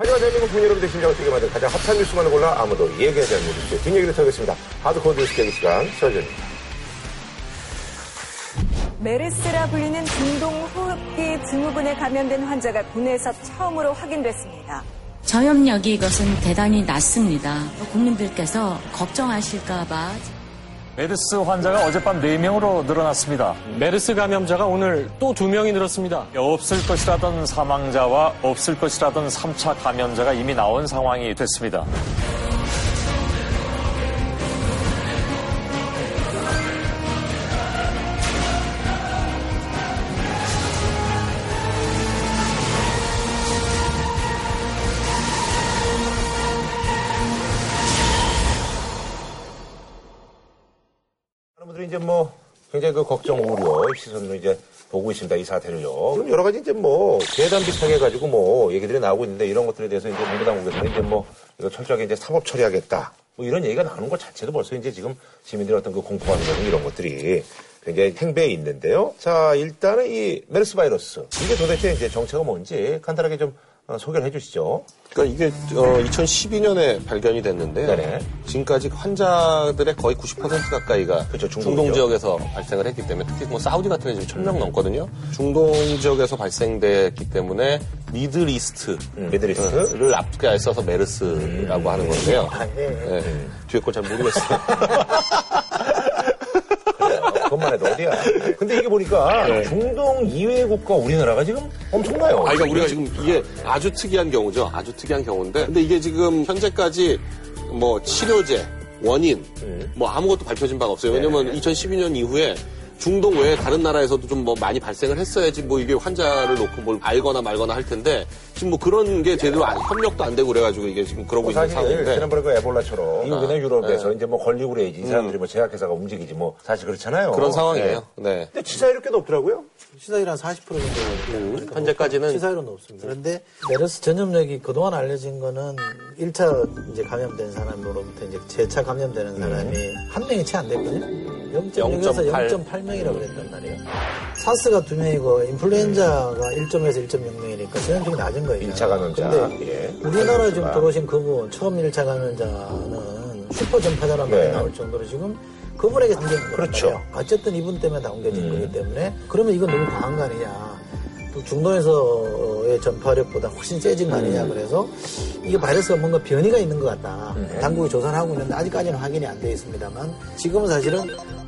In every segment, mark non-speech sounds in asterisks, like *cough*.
하지만 대한민국 국민 여러분들 심장을 뛰게 만든 가장 핫한 뉴스만을 골라 아무도 얘기하지 않는 뉴스 뒷얘기를 털겠습니다. 하드코어 뉴스 대기 시간 서현입니다. 메르스라 불리는 중동 호흡기 증후군에 감염된 환자가 국내에서 처음으로 확인됐습니다. 저염력이 이것은 대단히 낮습니다. 국민들께서 걱정하실까봐 메르스 환자가 어젯밤 4명으로 늘어났습니다. 메르스 감염자가 오늘 또 2명이 늘었습니다. 없을 것이라던 사망자와 없을 것이라던 3차 감염자가 이미 나온 상황이 됐습니다. 이 이제 뭐 굉장히 그 걱정, 우려, 시선으로 이제 보고 있습니다. 이 사태를요. 그럼 여러 가지 이제 뭐 계단 비슷하게 해가지고 뭐 얘기들이 나오고 있는데 이런 것들에 대해서 이제 정부 당국에서는 이제 뭐 이거 철저하게 이제 사법 처리하겠다. 뭐 이런 얘기가 나오는 것 자체도 벌써 이제 지금 시민들의 어떤 그 공포감이라는 이런 것들이 굉장히 행배에 있는데요. 자, 일단은 이 메르스 바이러스. 이게 도대체 이제 정체가 뭔지 간단하게 좀 어, 소개를 해 주시죠. 그러니까 이게 2012년에 발견이 됐는데요. 네네. 지금까지 환자들의 거의 90% 가까이가 그렇죠. 중동 지역에서 발생을 했기 때문에 특히 뭐 사우디 같은 데 지금 1000명 넘거든요. 중동 지역에서 발생됐기 때문에 Middle East 음, Middle East. 를 앞에 써서 메르스라고 하는 건데요. 네. 뒤에 걸 잘 모르겠어요. *laughs* 해도 어디야. 근데 이게 보니까 중동 이외의 국가 우리나라가 지금 엄청나요. 아, 그러니까 우리가 지금 이게 아주 특이한 경우죠. 아주 특이한 경우인데. 근데 이게 지금 현재까지 뭐 치료제, 원인, 뭐 아무것도 밝혀진 바가 없어요. 왜냐면 2012년 이후에 중동 외에 다른 나라에서도 좀 뭐 많이 발생을 했어야지 뭐 이게 환자를 놓고 뭘 알거나 말거나 할 텐데 지금 뭐 그런 게 제대로 안- 협력도 안 되고 그래가지고 이게 지금 그러고 있는 사실 상황인데. 지난번에 그 에볼라처럼 미국이나 유럽에서 네. 이제 뭐 걸리고 그래야지 이 사람들이 뭐 제약회사가 움직이지 뭐 사실 그렇잖아요. 그런 상황이에요. 네. 네. 근데 치사율이 꽤 높더라고요. 시사율 한40% 정도 되니까 현재까지는 시사율은 높습니다. 그런데 메르스 전염력이 그동안 알려진 거는 1차 이제 감염된 사람으로부터 이제 재차 감염되는 사람이 한 명이 채 안 됐거든요. 0.6에서 0.8. 0.8명이라고 그랬단 말이에요. 사스가 두 명이고 인플루엔자가 1.에서 1.6명이니까 전염력이 낮은 거예요. 1차 감염자. 근데 예. 우리나라 지금 아. 들어오신 그분 처음 1차 감염자는 슈퍼 전파자란 말이 네. 나올 정도로 지금 그분에게 옮긴 거예요. 그렇죠. 어쨌든 이분 때문에 다 옮겨진 음. 거기 때문에 그러면 이건 너무 과한 거 아니냐. 또 중동에서의 전파력보다 훨씬 세진 거 아니냐. 음. 그래서 이게 바이러스가 뭔가 변이가 있는 것 같다. 음. 당국이 조사를 하고 있는데 아직까지는 확인이 안 되어 있습니다만 지금은 사실은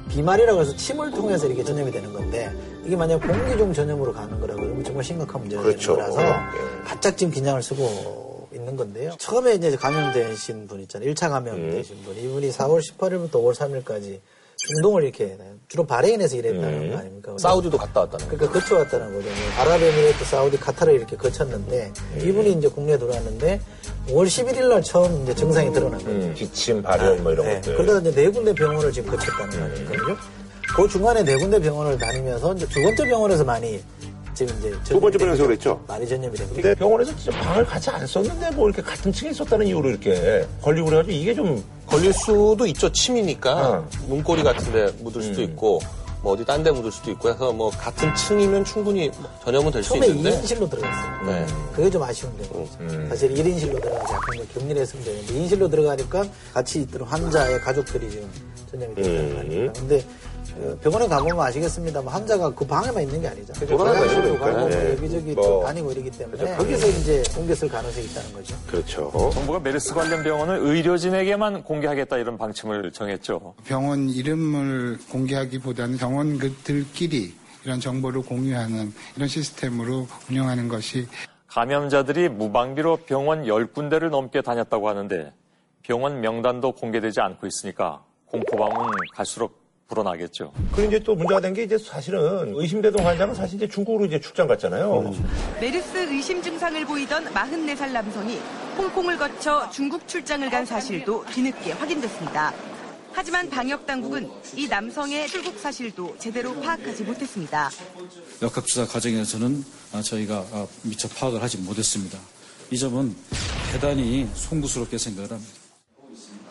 비말이라고 해서 침을 통해서 이렇게 전염이 되는 건데 이게 만약 공기 중 전염으로 가는 거라고 그러면 정말 심각한 문제가 그렇죠. 되는 거라서 예. 바짝 지금 긴장을 쓰고 있는 건데요. 처음에 이제 감염되신 분 있잖아요. 1차 감염되신 분. 이분이 4월 18일부터 5월 3일까지 중동을 이렇게 주로 바레인에서 일했다는 거 아닙니까? 사우디도 갔다 왔다는 거예요. 그러니까 거쳐 왔다는 거죠. 뭐 아랍에미레이트, 사우디, 카타르 이렇게 거쳤는데 이분이 이제 국내에 들어왔는데 5월 11일 날 처음 이제 증상이 드러난 거예요. 음, 기침, 발열 뭐 이런 네. 것들. 그러다가 이제 네 군데 병원을 지금 거쳤다는 거 아닙니까? 그 중간에 네 군데 병원을 다니면서 이제 두 번째 병원에서 많이 지금 이제 두 번째 병원에서 그랬죠? 많이 전염이 된 거죠. 근데 병원에서 진짜 방을 같이 안 썼는데 뭐 이렇게 같은 층에 있었다는 이유로 이렇게 걸리고 그래가지고 이게 좀 걸릴 수도 있죠. 침이니까 어. 문고리 같은데 묻을 수도 있고 뭐 어디 딴 데 묻을 수도 있고 해서 뭐 같은 층이면 충분히 전염은 될수 처음에 있는데 2인실로 들어갔어요. 네. 그게 좀 아쉬운 게 사실 1인실로 들어가서 약간 뭐 격리를 했으면 되는데 2인실로 들어가니까 같이 있던 환자의 가족들이 지금 전염이 됐다는 거 아닙니까? 근데 어, 병원에 가보면 아시겠습니다만 환자가 그 방에만 있는 게 아니죠. 화장실도 그러니까. 가고 뭐 네. 여기저기 뭐. 또 다니고 이러기 때문에 거기서 이제 옮겼을 가능성이 있다는 거죠. 그렇죠. 정부가 메르스 관련 병원을 의료진에게만 공개하겠다 이런 방침을 정했죠. 병원 이름을 공개하기보다는 병원들끼리 이런 정보를 공유하는 이런 시스템으로 운영하는 것이 감염자들이 무방비로 병원 10군데를 넘게 다녔다고 하는데 병원 명단도 공개되지 않고 있으니까 공포감은 갈수록 불어나겠죠. 그리고 이제 또 문제가 된 게 이제 사실은 의심되던 환자는 사실 이제 중국으로 이제 출장 갔잖아요. 메르스 의심 증상을 보이던 44살 남성이 홍콩을 거쳐 중국 출장을 간 사실도 뒤늦게 확인됐습니다. 하지만 방역 당국은 이 남성의 출국 사실도 제대로 파악하지 못했습니다. 역학 조사 과정에서는 아, 저희가 아, 미처 파악을 하지 못했습니다. 이 점은 대단히 송구스럽게 생각을 합니다.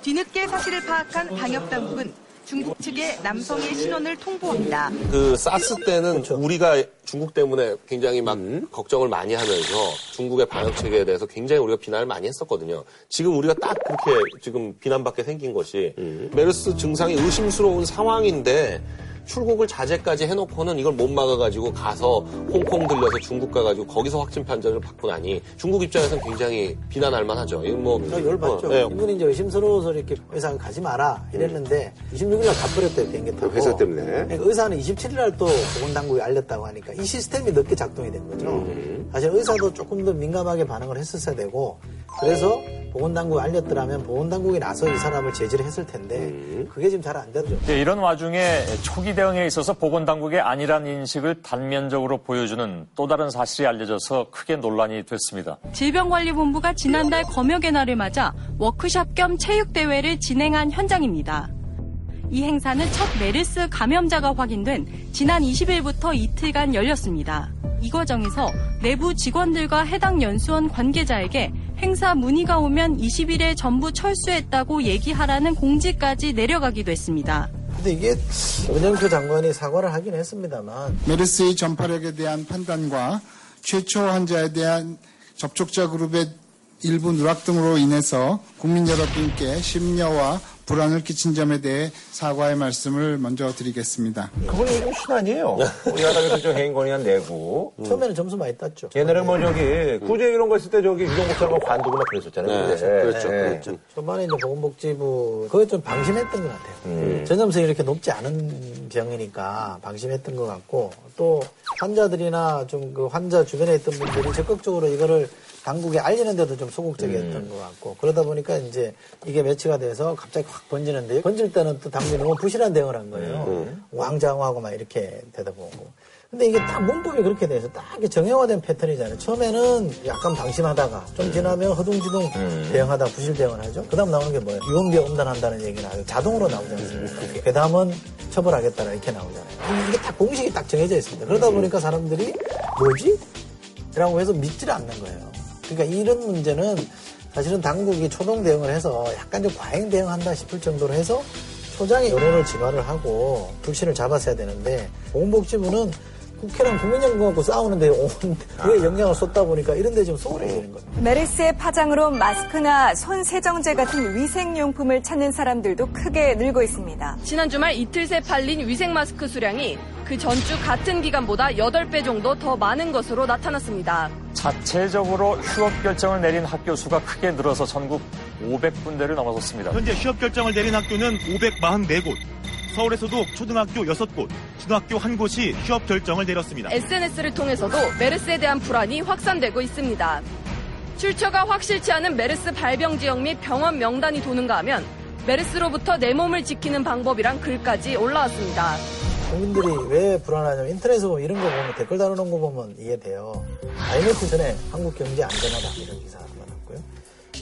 뒤늦게 사실을 파악한 방역 당국은 중국 측에 남성의 신원을 통보합니다. 그 사스 때는 우리가 중국 때문에 굉장히 막 걱정을 많이 하면서 중국의 방역 체계에 대해서 굉장히 우리가 비난을 많이 했었거든요. 지금 우리가 딱 그렇게 지금 비난받게 생긴 것이 메르스 증상이 의심스러운 상황인데 출국을 자제까지 해놓고는 이걸 못 막아가지고 가서 홍콩 들려서 중국 가가지고 거기서 확진 판정을 받고 나니 중국 입장에서는 굉장히 비난할 만하죠. 이건 뭐나 열받죠. 어, 예. 이분이 이제 의심스러워서 이렇게 의사가 가지 마라 이랬는데 26일 날 가버렸대요 비행기 타고. 회사 때문에. 그러니까 의사는 27일 날 또 보건당국이 알렸다고 하니까 이 시스템이 늦게 작동이 된 거죠. 음. 사실 의사도 조금 더 민감하게 반응을 했었어야 되고 그래서 보건당국이 알렸더라면 보건당국이 나서 이 사람을 제지를 했을 텐데 음. 그게 지금 잘 안 되죠. 예, 이런 와중에 초기 대응에 있어서 보건당국의 아니란 인식을 단면적으로 보여주는 또 다른 사실이 알려져서 크게 논란이 됐습니다. 질병관리본부가 지난달 검역의 날을 맞아 워크숍 겸 체육대회를 진행한 현장입니다. 이 행사는 첫 메르스 감염자가 확인된 지난 20일부터 이틀간 열렸습니다. 이 과정에서 내부 직원들과 해당 연수원 관계자에게 행사 문의가 오면 20일에 전부 철수했다고 얘기하라는 공지까지 내려가기도 했습니다. 근데 이게 원영표 장관이 사과를 하긴 했습니다만 메르스의 전파력에 대한 판단과 최초 환자에 대한 접촉자 그룹의 일부 누락 등으로 인해서 국민 여러분께 심려와 불안을 끼친 점에 대해 사과의 말씀을 먼저 드리겠습니다. 그분이 이거 신 아니에요. 우리 야당에서 저 해인권위원 내고. 처음에는 점수 많이 땄죠. 옛날에 뭐 저기 구제 이런 거 있을 때 저기 유동국장하고 관두고 막 그랬었잖아요. 네. 그랬죠, 네. 그랬죠. 초반에 이제 보건복지부 그거 좀 방심했던 것 같아요. 음. 전염성이 이렇게 높지 않은 병이니까 방심했던 것 같고 또 환자들이나 좀 그 환자 주변에 있던 분들이 적극적으로 이거를 당국에 알리는데도 좀 소극적이었던 음. 것 같고 그러다 보니까 이제 이게 매치가 돼서 갑자기 확 번지는데 번질 때는 또 당국이 너무 부실한 대응을 한 거예요. 음. 왕장하고 막 이렇게 되다 보고. 근데 이게 딱 문법이 그렇게 돼서 딱 정형화된 패턴이잖아요. 처음에는 약간 방심하다가 좀 지나면 허둥지둥 대응하다 부실 대응을 하죠. 그 다음 나오는 게 뭐예요? 유언비어 엄단한다는 얘기는 아주 자동으로 나오지 않습니까? 그 다음은 처벌하겠다라 이렇게 나오잖아요. 이게 딱 공식이 딱 정해져 있습니다. 그러다 보니까 사람들이 뭐지? 라고 해서 믿지를 않는 거예요. 그러니까 이런 문제는 사실은 당국이 초동 대응을 해서 약간 좀 과잉 대응한다 싶을 정도로 해서 초장의 여론을 진화를 하고 불신을 잡았어야 되는데 보건복지부는 국회랑 국민연금 갖고 싸우는데 온 그에 영향을 쏟다 보니까 이런 데 지금 소홀해지는 겁니다. 메르스의 파장으로 마스크나 손 세정제 같은 위생용품을 찾는 사람들도 크게 늘고 있습니다. 지난 주말 이틀 새 팔린 위생 마스크 수량이 그 전주 같은 기간보다 8배 정도 더 많은 것으로 나타났습니다. 자체적으로 휴업 결정을 내린 학교 수가 크게 늘어서 전국 500군데를 넘어섰습니다. 현재 휴업 결정을 내린 학교는 544곳. 서울에서도 초등학교 6곳, 중학교 1곳이 휴업 결정을 내렸습니다. SNS를 통해서도 메르스에 대한 불안이 확산되고 있습니다. 출처가 확실치 않은 메르스 발병 지역 및 병원 명단이 도는가 하면 메르스로부터 내 몸을 지키는 방법이란 글까지 올라왔습니다. 국민들이 왜 불안하냐면 인터넷에 보면 이런 거 보면 댓글 다루는 거 보면 이해돼요. IMF 전에 한국 경제 안전하다 이런 기사가 많았고요.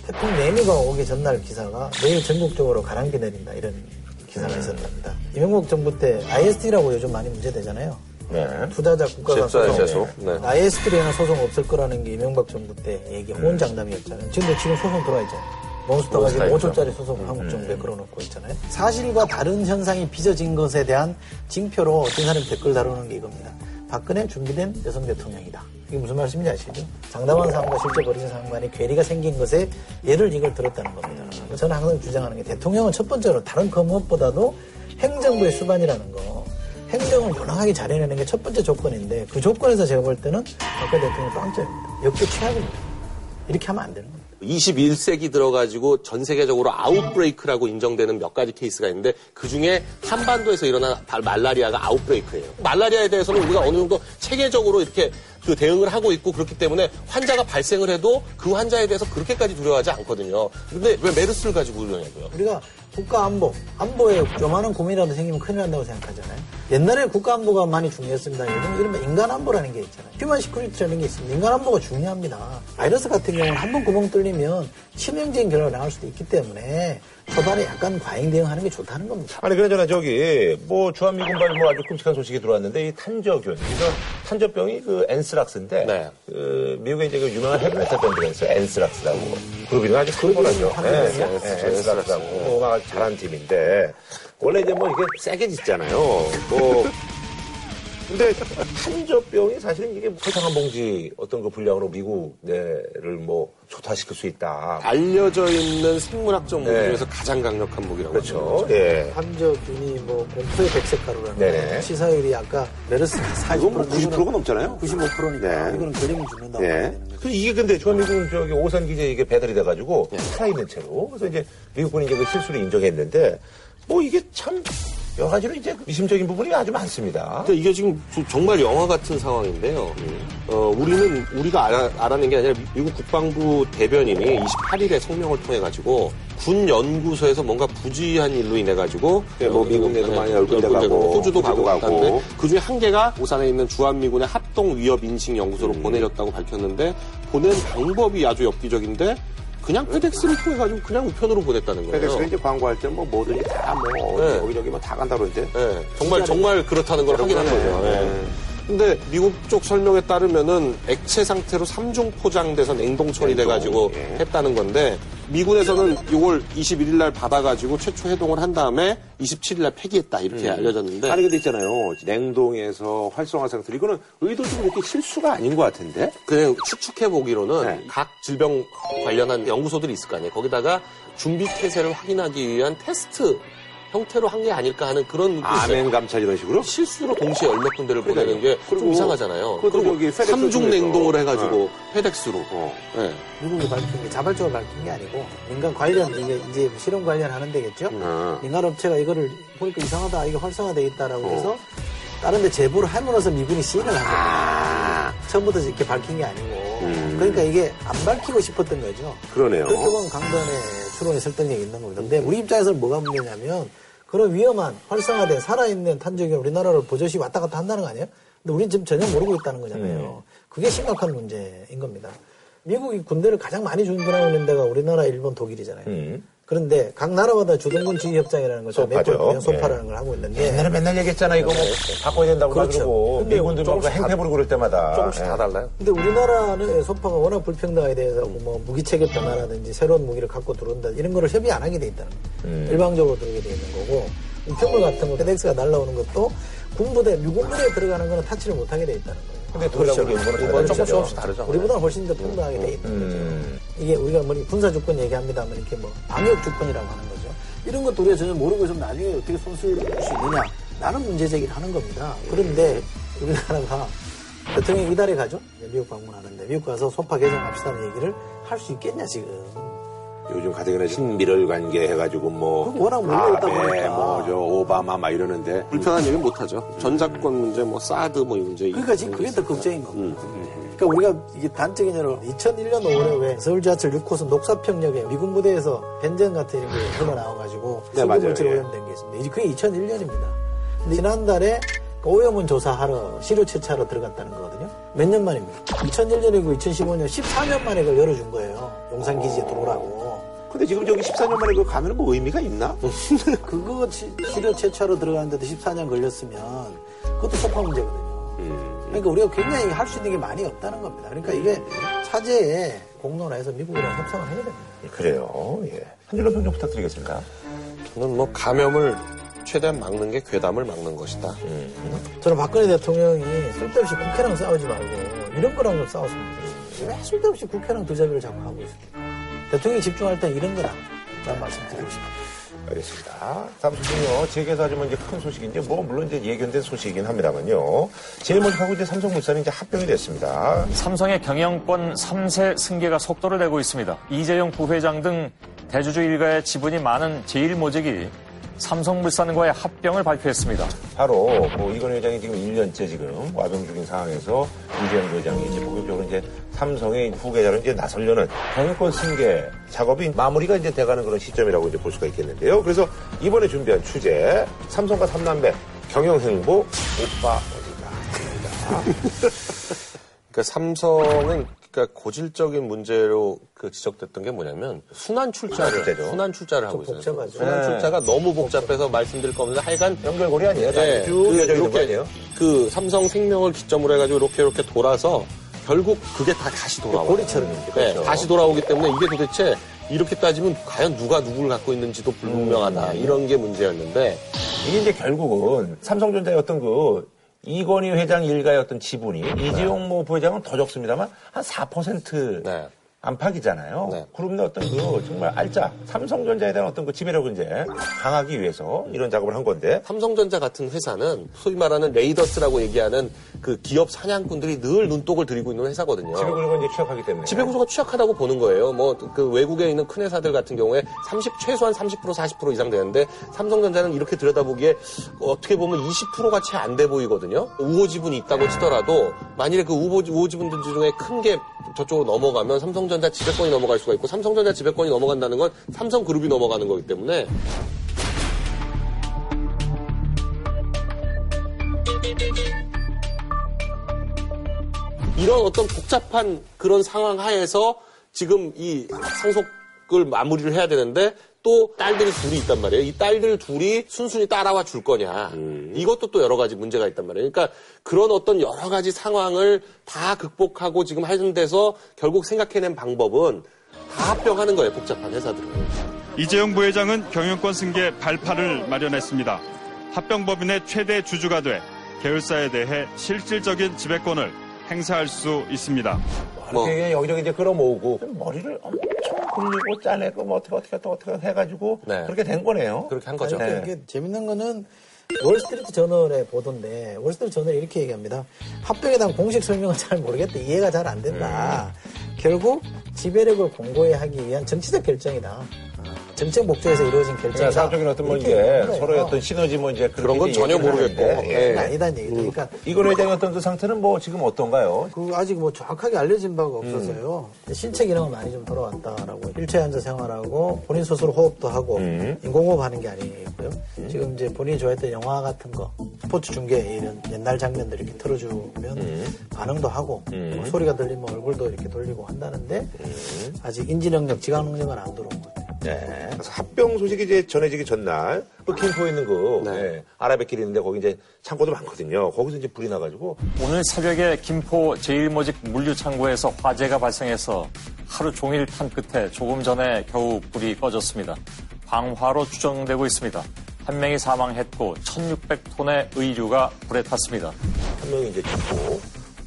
태풍 매미가 오기 전날 기사가 내일 전국적으로 가랑비 내린다 이런 기사가 있었답니다. 이명박 정부 때 ISD라고 요즘 많이 문제되잖아요. 네. 투자자 국가가 소송. 네. ISD에는 소송 없을 거라는 게 이명박 정부 때 얘기 호언장담이었잖아요. 지금도 지금 소송 들어와 있잖아요. 몬스터가 지금 몬스터 5조짜리 소송 을 한국 정부에 걸어놓고 있잖아요. 사실과 다른 현상이 빚어진 것에 대한 징표로 어떤 사람이 댓글 다루는 게 이겁니다. 박근혜 준비된 여성 대통령이다. 이게 무슨 말씀인지 아시죠? 장담한 사람과 실제 벌인 사람 간에 괴리가 생긴 것에 예를 이걸 들었다는 겁니다. 저는 항상 주장하는 게 대통령은 첫 번째로 다른 그 무엇보다도 행정부의 수반이라는 거. 행정을 명확하게 잘 해내는 게 첫 번째 조건인데 그 조건에서 제가 볼 때는 박근혜 대통령 빵점입니다. 역대 최악입니다. 이렇게 하면 안 되는 겁니다. 21세기 들어가지고 전 세계적으로 outbreak라고 인정되는 몇 가지 케이스가 있는데 그 중에 한반도에서 일어난 발- 말라리아가 outbreak예요. 말라리아에 대해서는 우리가 어느 정도 체계적으로 이렇게 그 대응을 하고 있고 그렇기 때문에 환자가 발생을 해도 그 환자에 대해서 그렇게까지 두려워하지 않거든요. 근데 왜 메르스를 가지고 그러냐고요. 우리가 국가 안보, 안보에 요만한 고민이라도 생기면 큰일 난다고 생각하잖아요. 옛날에 국가 안보가 많이 중요했습니다. 요즘 이른바 인간 안보라는 게 있잖아요. human security라는 게 있습니다. 인간 안보가 중요합니다. 바이러스 같은 경우는 한 번 구멍 뚫리면 치명적인 결과가 나올 수도 있기 때문에 초반에 약간 과잉 대응하는 게 좋다는 겁니다. 아니 그러잖아 저기 뭐 주한미군발 뭐 아주 끔찍한 소식이 들어왔는데 이 탄저균 그래서 탄저병이 그 anthrax인데 네. 그 미국의 이제 그 유명한 헤비메탈 밴드가 있어요. Anthrax라고 그룹 이름이 아주 큰 거라죠. Anthrax라고. 음악을 잘하는 팀인데. 원래 이제 뭐 이게 세게 짓잖아요. 뭐 *laughs* 근데 탄저병이 사실은 이게 설탕 한 봉지 어떤 그 분량으로 미국 내를 뭐 초토화시킬 수 있다. 알려져 있는 생물학적 무기 네. 중에서 가장 강력한 무기라고 그렇죠. 하죠. 예. 탄저균이 뭐 공포의 백색 가루라는 네네. 거. 치사율이 아까 메르스 40% 이건 뭐 90%가 넘잖아요. 95%니까 네. 이거는 걸리면 죽는다고 예. 하는 거죠. 그 이게 근데 주한미군 저기 오산 기지에 이게 배달이 돼가지고 살아있는 채로 그래서 이제 미국군이 이제 그 실수를 인정했는데 뭐 이게 참 여러 가지로 이제 미심적인 부분이 아주 많습니다. 근데 이게 지금 주- 정말 영화 같은 상황인데요. 어, 우리는 우리가 알아, 알아낸 게 아니라 미국 국방부 대변인이 28일에 성명을 통해 가지고 군 연구소에서 뭔가 부지한 일로 인해 가지고 네, 뭐 미국 내도 많이 열군데 가고, 호주도 가고 호주도 가고. 갔는데 그 중에 한 개가 오산에 있는 주한미군의 합동 위협 인식 연구소로 음. 보내졌다고 밝혔는데 보낸 방법이 아주 엽기적인데 그냥 FedEx를 통해 가지고 그냥 우편으로 보냈다는 거예요. FedEx가 이제 광고할 때 뭐 뭐든지 다뭐 네. 여기저기 뭐 다 간다 그러는데 예, 정말 정말 그렇다는 걸 확인한. 거죠. 근데 미국 쪽 설명에 따르면은 액체 상태로 삼중 포장돼서 냉동 처리돼가지고 냉동, 예. 했다는 건데 미군에서는 이걸 21일 날 받아가지고 최초 해동을 한 다음에 27일 날 폐기했다 이렇게 알려졌는데 아니 근데 있잖아요 냉동에서 활성화 상태 이거는 의도적으로 이렇게 실수가 아닌 것 같은데 그냥 추측해 보기로는 네. 각 질병 관련한 연구소들이 있을 거 아니에요. 거기다가 준비 태세를 확인하기 위한 테스트 형태로 한 게 아닐까 하는 그런 아멘 감찰 이런 식으로 실수로 동시에 열몇 군데를 그러니까요. 보내는 게좀 그리고 이상하잖아요. 그리고 삼중. 냉동을 해가지고 페덱스로. 어. 예. 미국이 밝힌 게 자발적으로 밝힌 게 아니고 민간 관련 이게 이제 실험 관련하는 데겠죠. 어. 민간 업체가 이거를 보니까 이상하다 이게 활성화돼 있다라고 어. 해서 다른 데 제보를 함으로써 미군이 시인을 한 겁니다. 처음부터 이렇게 밝힌 게 아니고 음. 그러니까 이게 안 밝히고 싶었던 거죠. 그러네요 보면 강단의 추론의 설득력이 있는 겁니다. 근데 우리 입장에서는 뭐가 문제냐면 그런 위험한 활성화된 살아있는 탄저균이 우리나라로 버젓이 왔다 갔다 한다는 거 아니에요? 근데 우리는 지금 전혀 모르고 있다는 거잖아요. 그게 심각한 문제인 겁니다. 미국이 군대를 가장 많이 준비하고 있는 데가 우리나라, 일본, 독일이잖아요. 음. 그런데 각 나라마다 주둔군 지휘 협정이라는 걸. 맺고 소파라는 예. 걸 하고 있는데 옛날에 맨날 얘기했잖아 이거 뭐 바꿔야 된다고 그렇죠. 그러고 근데 미군들 막 조금씩 행패 부르고 그럴 때마다 조금씩 예. 다 달라요. 근데 우리나라는 소파가 워낙 불평등하게 대해서 뭐 무기 체계 변화라든지 새로운 무기를 갖고 들어온다 이런 거를 협의 안 하게 돼 있다는 거예요. 음. 일방적으로 들어오게 돼 있는 거고 우편물 같은 거 페덱스가 날라오는 것도 군부대 미군부대에 들어가는 거는 타치를 못 하게 돼 있다는 거예요. 근데 독일하고 일본은 다르죠. 조금씩 조금씩 다르죠. 우리보다 훨씬 더 평등하게 돼 있는 거죠. 음. 이게 우리가 뭐 군사 주권 얘기합니다만 이렇게 뭐 방역 주권이라고 하는 거죠. 이런 것도 우리가 전혀 모르고 있으면 나중에 어떻게 손쓸 수 있느냐. 라는 문제 제기를 하는 겁니다. 그런데 우리나라가 대통령이 이달에 가죠? 미국 방문하는데 미국 가서 소파 개정합시다는 얘기를 할 수 있겠냐 지금. 요즘 가뜩이나 친미를 관계 해가지고 뭐 워낙 몰려있다 아베, 보니까. 뭐저 오바마 막 이러는데 불편한 얘기는 못하죠. 전작권 문제, 뭐 사드 뭐 이 문제. 그러니까 지금 그게 더 걱정인 겁니다. 그러니까 우리가 이게 단적인 예로 2001년 5월에 왜 서울 지하철 6호선 녹사평역에 미군 부대에서 벤젠 같은 이런 게 흘러나와가지고 네, 맞아요. 물질 예. 오염된 게 있습니다. 이제 그게 2001년입니다. 근데 지난달에 그 오염원 조사하러 시료 채취하러 들어갔다는 거거든요. 몇 년 만입니까? 2001년이고 2015년 14년 만에 그걸 열어준 거예요. 용산 기지에 들어오라고. 근데 지금 저기 14년 만에 그거 가면 뭐 의미가 있나? *laughs* 그거 시- 시료 채취하러 들어가는데도 14년 걸렸으면 그것도 소파 문제거든요. 그러니까 우리가 굉장히 할 수 있는 게 많이 없다는 겁니다. 그러니까 이게 차제에 공론화해서 미국이랑 협상을 해야 됩니다. 그래요. 예. 한 줄로 평좀 부탁드리겠습니다. 저는 뭐 감염을 최대한 막는 게 괴담을 막는 것이다. 저는 박근혜 대통령이 쓸데없이 국회랑 싸우지 말고 이런 거랑 좀 싸웠으면 좋겠어요. 왜 쓸데없이 국회랑 두자비를 자꾸 하고 있습니까? 대통령이 집중할 땐 이런 거랑 라는 말씀 드리고 싶습니다. 알겠습니다. 다음 소식은요. 제게서 아주 먼저 큰 소식인데, 뭐, 물론 이제 예견된 소식이긴 합니다만요. 제일 먼저 하고 이제 삼성물산이 이제 합병이 됐습니다. 삼성의 경영권 3세 승계가 속도를 내고 있습니다. 이재용 부회장 등 대주주 일가의 지분이 많은 제1모직이 삼성물산과의 합병을 발표했습니다. 바로, 뭐, 이건 회장이 지금 1년째 지금 와병 중인 상황에서 이재용 회장이 이제 본격적으로 이제 삼성의 후계자로 이제 나서려는 경영권 승계 작업이 마무리가 이제 돼가는 그런 시점이라고 이제 볼 수가 있겠는데요. 그래서 이번에 준비한 주제, 삼성과 삼남배 경영행보 오빠 어디가? 그러니까 삼성은 그러니까 고질적인 문제로 그 지적됐던 게 뭐냐면 순환 출자를 출자죠. 순환 출자를 하고 있어요. 복잡하죠. 순환 네. 출자가 너무 복잡해서 말씀드릴 거 없는데 하여간 연결고리 아니에요? 네, 쭉 그 이렇게 아니에요? 그 삼성 생명을 기점으로 해가지고 이렇게 이렇게 돌아서 결국 그게 다 다시 돌아와요. 고리처럼 네, 그렇죠. 다시 돌아오기 때문에 이게 도대체 이렇게 따지면 과연 누가 누구를 갖고 있는지도 불분명하다 이런 게 문제였는데 이게 이제 결국은 삼성전자의 어떤 그 이건희 회장 일가의 어떤 지분이 이재용 뭐 부회장은 더 적습니다만 한 4% 네. 안팎이잖아요. 네. 그러면 어떤 그 정말 알짜 삼성전자에 대한 어떤 그 지배력을 이제 강하기 위해서 이런 작업을 한 건데 삼성전자 같은 회사는 소위 말하는 레이더스라고 얘기하는 그 기업 사냥꾼들이 늘 눈독을 들이고 있는 회사거든요. 지배구조가 이제 취약하기 때문에 지배구조가 취약하다고 보는 거예요. 뭐 그 외국에 있는 큰 회사들 같은 경우에 30 최소한 30% 40% 이상 되는데 삼성전자는 이렇게 들여다보기에 어떻게 보면 20%가 채 안 돼 보이거든요. 우호 지분이 있다고 치더라도 만일에 그 우호, 우호 지분들 중에 큰 게 저쪽으로 넘어가면 삼성전자 지배권이 넘어갈 수가 있고 삼성전자 지배권이 넘어간다는 건 삼성그룹이 넘어가는 거기 때문에. 이런 어떤 복잡한 그런 상황 하에서 지금 이 상속을 마무리를 해야 되는데 또 딸들이 둘이 있단 말이에요. 이 딸들 둘이 순순히 따라와 줄 거냐. 이것도 또 여러 가지 문제가 있단 말이에요. 그러니까 그런 어떤 여러 가지 상황을 다 극복하고 지금 하는 데서 결국 생각해낸 방법은 다 합병하는 거예요. 복잡한 회사들은. 이재용 부회장은 경영권 승계 발판을 마련했습니다. 합병법인의 최대 주주가 돼 계열사에 대해 실질적인 지배권을 행사할 수 있습니다. 이렇게 그냥 여기저기 이제 끌어모으고 머리를 엄청 굴리고 짜내고 뭐 어떻게 어떻게 또 어떻게 해가지고 네. 그렇게 된 거네요. 그렇게 한 거죠. 그러니까 이게 재밌는 거는 월스트리트 저널의 보도인데 월스트리트 저널이 이렇게 얘기합니다. 합병에 대한 공식 설명은 잘 모르겠다. 이해가 잘 안 된다. 결국 지배력을 공고히 하기 위한 정치적 결정이다. 정책 목적에서 이루어진 결정이다. 사업적인 어떤 뭐 얘기하는 거예요. 서로의 어떤 시너지 뭐 이제 그런 건 전혀 모르겠고. 예. 그건 아니다는 얘기죠. 그러니까 이건 회장의 어떤 그 상태는 뭐 지금 어떤가요? 그 아직 뭐 정확하게 알려진 바가 음. 없어서요. 신체 기능은 많이 좀 돌아왔다라고 일체에 앉아 생활하고 본인 스스로 호흡도 하고 음. 인공호흡 하는 게 아니고요. 지금 이제 본인이 좋아했던 영화 같은 거 스포츠 중계 이런 옛날 장면들 이렇게 틀어주면 음. 반응도 하고 뭐 소리가 들리면 얼굴도 이렇게 돌리고 한다는데 아직 인지 능력, 지각 능력은 안 들어온 것 같아요. 네. 그래서 합병 소식이 이제 전해지기 전날 그 김포에 있는 그 네. 예, 아라뱃길이 있는데 거기 이제 창고도 많거든요. 거기서 이제 불이 나가지고 오늘 새벽에 김포 제일모직 물류창고에서 화재가 발생해서 하루 종일 탄 끝에 조금 전에 겨우 불이 꺼졌습니다. 방화로 추정되고 있습니다. 한 명이 사망했고 1,600톤의 의류가 불에 탔습니다. 한 명이 이제 죽고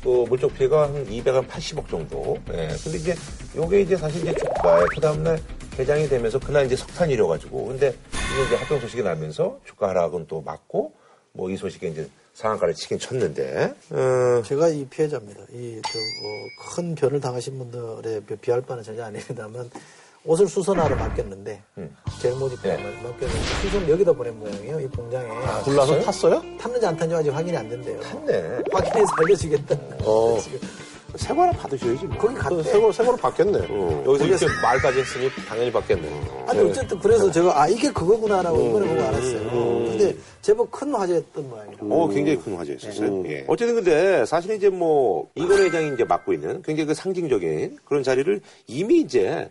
그 물적 피해가 한 280억 정도. 예. 근데 이제 요게 이제 사실 이제 주가에 그 다음날 개장이 되면서 그날 이제 석탄이 이뤄가지고 근데 이게 이제 합병 소식이 나면서 주가 하락은 또 맞고 뭐 이 소식에 이제 상한가를 치긴 쳤는데 어, 제가 이 피해자입니다. 이큰 변을 당하신 분들의 비할 바는 전혀 아닙니다만 옷을 수선하러 맡겼는데 제일 모집 때 맡겼는데 수선 여기다 보낸 모양이에요. 이 공장에 불나서 탔어요? 탔는지 안 탔는지 아직 확인이 안 된대요. 탔네. 확인해서 알려주겠다. 어. *laughs* 지금 새거 하나 받으셔야지. 뭐. 거기 갔대. 새로, 새로 받겠네. 여기서 그래서- 이렇게 말까지 했으니 당연히 받겠네. 아니 어쨌든 그래서 제가 아 이게 그거구나라고 이번에 보고 알았어요. 근데 제법 큰 화제였던 모양이라. 어, 굉장히 큰 화제였었어요. 예. 어쨌든 근데 사실은 이제 뭐 이건 회장이 이제 맡고 있는 굉장히 그 상징적인 그런 자리를 이미 이제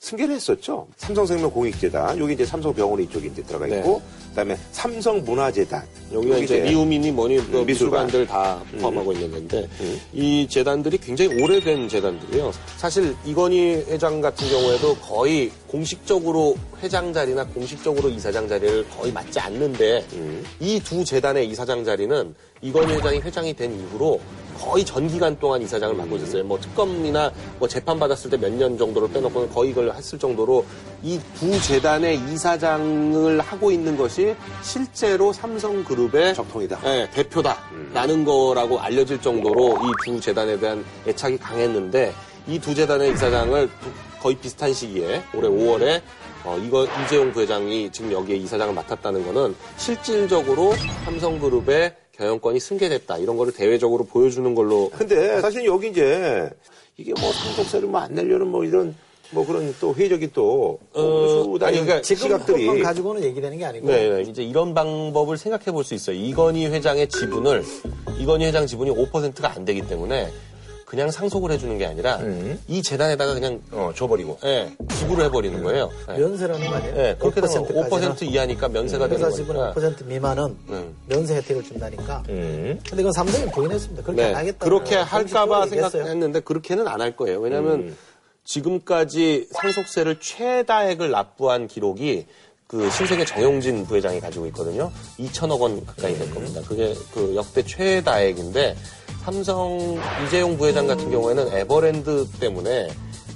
승계를 했었죠. 삼성생명 공익재단 여기 이제 삼성병원이 이쪽에 이제 들어가 있고 그다음에 삼성문화재단 여기가 이제 미우민이 뭐니 그 음, 미술관. 미술관 들 다 포함하고 있는 건데 이 재단들이 굉장히 오래된 재단들이에요. 사실 이건희 회장 같은 경우에도 거의 공식적으로 회장 자리나 공식적으로 이사장 자리를 거의 맡지 않는데 이두 재단의 이사장 자리는 이건희 회장이 회장이 된 이후로 거의 전 기간 동안 이사장을 맡고 있었어요. 뭐 특검이나 뭐 재판 받았을 때 몇 년 정도를 빼놓고는 거의 이걸 했을 정도로 이 두 재단의 이사장을 하고 있는 것이 실제로 삼성그룹의 적통이다. 예, 대표다라는 거라고 알려질 정도로 이 두 재단에 대한 애착이 강했는데 이 두 재단의 이사장을 두- 거의 비슷한 시기에 올해 5월에 어, 이거 이재용 부회장이 지금 여기에 이사장을 맡았다는 거는 실질적으로 삼성그룹의 경영권이 승계됐다 이런 거를 대외적으로 보여주는 걸로 근데 사실 여기 이제 이게 뭐 상속세를 뭐 안 내려는 뭐 이런 뭐 그런 또 회의적인 또 어, 아니, 그러니까 지금 시각들이 그것만 가지고는 얘기되는 게 아니고 네, 네. 이제 이런 방법을 생각해 볼 수 있어요. 이건희 회장의 지분을 이건희 회장 지분이 5%가 안 되기 때문에 그냥 상속을 해주는 게 아니라 이 재단에다가 그냥 어, 줘버리고. 예, 기부를 해버리는 거예요. 예. 면세라는 거 아니에요? 예, 그렇게 되면 5%까지는 5% 이하니까 면세가 되는 회사 지분 거니까. 5% 미만은 음. 면세 혜택을 준다니까. 음. 근데 그건 삼성이 부인했습니다. 그렇게 안 네, 하겠다. 그렇게 할까봐. 생각했는데 그렇게는 안 할 거예요. 왜냐하면 음. 지금까지 상속세를 최다액을 납부한 기록이 그 신세계 정용진 부회장이 가지고 있거든요. 2천억 원 가까이 될 겁니다. 그게 그 역대 최다액인데 삼성 이재용 부회장 같은 경우에는 에버랜드 때문에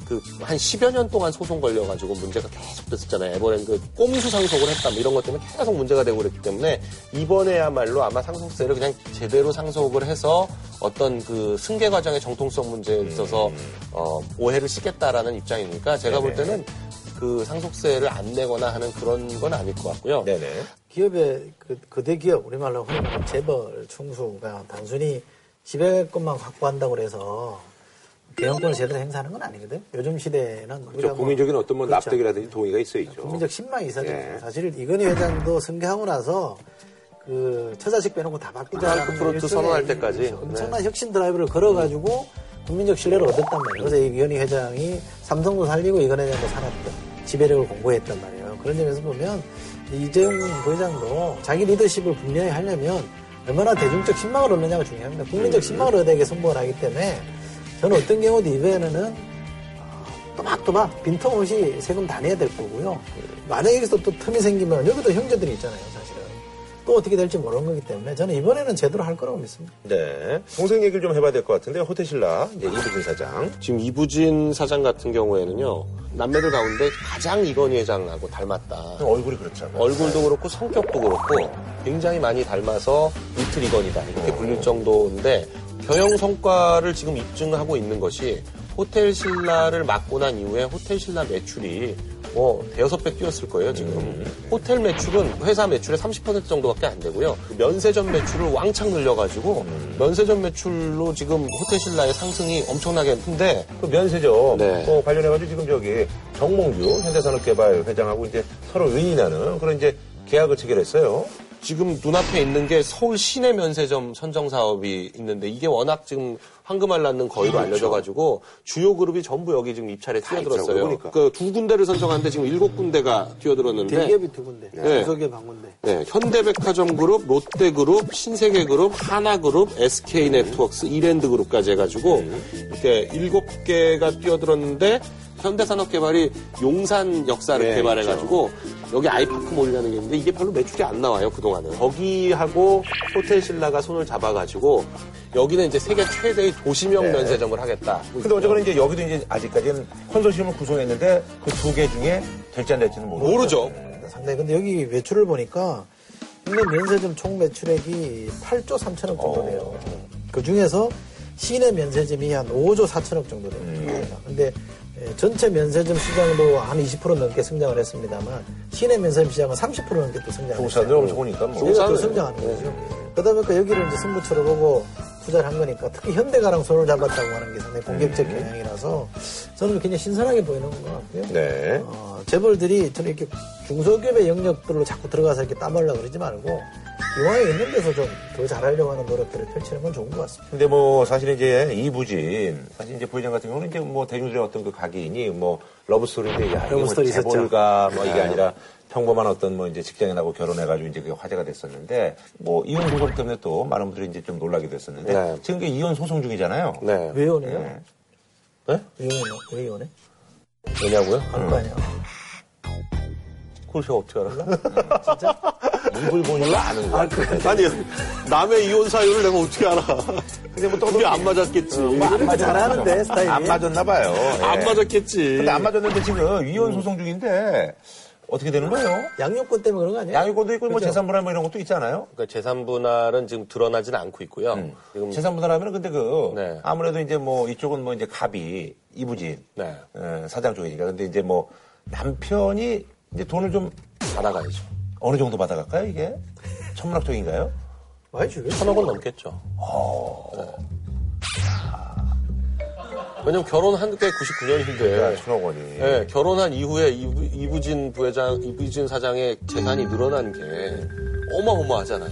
그 한 10여 년 동안 소송 걸려가지고 문제가 계속 됐었잖아요. 에버랜드 꼼수 상속을 했다 뭐 이런 것 때문에 계속 문제가 되고 그랬기 때문에 이번에야말로 아마 상속세를 그냥 제대로 상속을 해서 어떤 그 승계 과정의 정통성 문제에 있어서 어, 오해를 씻겠다라는 입장이니까 제가 볼 네네. 때는 그 상속세를 안 내거나 하는 그런 건 아닐 것 같고요. 네네. 기업의 그, 거대 기업, 우리말로 재벌, 충수가 단순히 지배권만 확보한다고 해서 개헌권을 제대로 행사하는 건 아니거든. 요즘 시대에는 그렇죠. 뭐 국민적인 어떤 뭐 그렇죠. 납득이라든지 동의가 있어야죠. 국민적 신망이 있어야 예. 사실 이건희 회장도 승계하고 나서 그 처자식 빼놓고 다 바뀌자. 프랑크푸르트 선언할 때까지. 엄청난 혁신 드라이브를 걸어가지고 국민적 신뢰를 얻었단 말이에요. 그래서 이건희 회장이 삼성도 살리고 이건희 회장도 살았던 지배력을 공고했단 말이에요. 그런 점에서 보면 이재용 부회장도 자기 리더십을 분명히 하려면 얼마나 대중적 신망을 얻느냐가 중요합니다. 국민적 신망을 얻어야 성공을 하기 때문에 저는 어떤 경우도 이번에는 또박또박 빈틈없이 세금 다 내야 될 거고요. 만약에 여기서 또 틈이 생기면 여기도 형제들이 있잖아요. 또 어떻게 될지 모르는 거기 때문에 저는 이번에는 제대로 할 거라고 믿습니다. 네. 동생 얘기를 좀 해봐야 될 것 같은데 호텔신라 이제 이부진 사장. 지금 이부진 사장 같은 경우에는요 남매들 가운데 가장 이건희 회장하고 닮았다. 얼굴이 그렇잖아요. 얼굴도 그렇고 성격도 그렇고 굉장히 많이 닮아서 리틀 이건이다 이렇게 불릴 정도인데 경영 성과를 지금 입증하고 있는 것이 호텔 신라를 맡고 난 이후에 호텔 신라 매출이 뭐 대여섯 배 뛰었을 거예요 지금 호텔 매출은 회사 매출의 30% 정도밖에 안 되고요 그 면세점 매출을 왕창 늘려가지고 면세점 매출로 지금 호텔 신라의 상승이 엄청나게 큰데 그 면세점 네. 어, 관련해가지고 지금 저기 정몽규 현대산업개발 회장하고 이제 서로 의인하는 그런 이제 계약을 체결했어요. 지금 눈앞에 있는 게 서울 시내 면세점 선정 사업이 있는데 이게 워낙 지금 황금알 낳는 거의로 알려져가지고 주요 그룹이 전부 여기 지금 입찰에 뛰어들었어요. 보니까. 그 두 군데를 선정하는데 지금 일곱 군데가 뛰어들었는데 대기업이 두 군데, 네. 중소기업 한 군데. 네, 현대백화점 그룹, 롯데그룹, 신세계그룹, 하나그룹, SK네트워크스, 이랜드그룹까지 해가지고 이렇게 일곱 개가 뛰어들었는데 현대산업개발이 용산 역사를 네, 개발해가지고 여기 아이파크 몰이라는 게 있는데 이게 별로 매출이 안 나와요 그동안은 거기하고 호텔 신라가 손을 잡아가지고 여기는 이제 세계 최대의 도시명 네. 면세점을 하겠다. 근데 어쨌거나 이제 여기도 이제 아직까지는 컨소시엄을 구성했는데 그 두 개 중에 될지 안 될지는 모르죠. 모르죠. 상당히 근데 여기 매출을 보니까 국내 면세점 총 매출액이 8조 3천억 정도 돼요. 그 중에서 시내 면세점이 한 5조 4천억 정도 됩니다. 근데 예, 전체 면세점 시장도 한 20% 넘게 성장을 했습니다만 시내 면세점 시장은 30% 넘게 또 성장을 중국 사람들 엄청 오니까 뭐. 중국 성장하는 거죠. 그러다 보니까 여기를 이제 승부처로 보고 투자를 한 거니까 특히 현대가랑 손을 잡았다고 하는 게 상당히 공격적 경향이라서 저는 굉장히 신선하게 보이는 것 같고요. 네. 어, 재벌들이 저는 이렇게 중소기업의 영역들로 자꾸 들어가서 이렇게 따먹으려고 그러지 말고 이왕에 있는 데서 좀 더 잘하려고 하는 노력들을 펼치는 건 좋은 것 같습니다. 근데 뭐 사실 이제 이 부진 사실 이제 부회장 같은 경우는 이제 뭐 대중들의 어떤 그 각인이 뭐 러브스토리인데 야뭐 러브스토리. 재벌가 뭐 이게 네. 아니라 평범한 어떤 뭐 이제 직장에 나고 결혼해가지고 이제 그게 화제가 됐었는데 뭐 이혼 소송 때문에 또 많은 분들이 이제 좀 놀라기도 했었는데 네. 지금 그 이혼 소송 중이잖아요. 네. 왜 이혼해요? 네. 네? 왜 이혼해? 왜 이혼해? 왜냐고요? 하는 거 아니야? 그걸 제가 어떻게 알아? 진짜? 입을 보니까 아는 거야. 아니 남의 이혼 사유를 내가 어떻게 알아? 근데 뭐 우리 안 맞았겠지. 안 잘하는데 스타일이. 안 맞았나 봐요. 안 예. 맞았겠지. 근데 안 맞았는데 지금 이혼 소송 중인데 어떻게 되는 거예요? 양육권 때문에 그런 거 아니야? 양육권도 있고 뭐 그죠? 재산 분할 뭐 이런 것도 있잖아요. 그러니까 재산 분할은 지금 드러나지는 않고 있고요. 지금 재산 분할하면 근데 그 네. 아무래도 이제 뭐 이쪽은 뭐 이제 갑이 이부진 네. 어, 사장 쪽이니까 근데 이제 뭐 남편이 이제 돈을 좀 받아가야죠. 어느 정도 받아갈까요 이게 천문학적인가요? 주겠지. 천억 원 넘겠죠. 네. 왜냐면 결혼한 게 99년인데 천억 원이. 네, 결혼한 이후에 이부, 이부 진 부회장, 이부진 사장의 재산이 늘어난 게 어마어마하잖아요.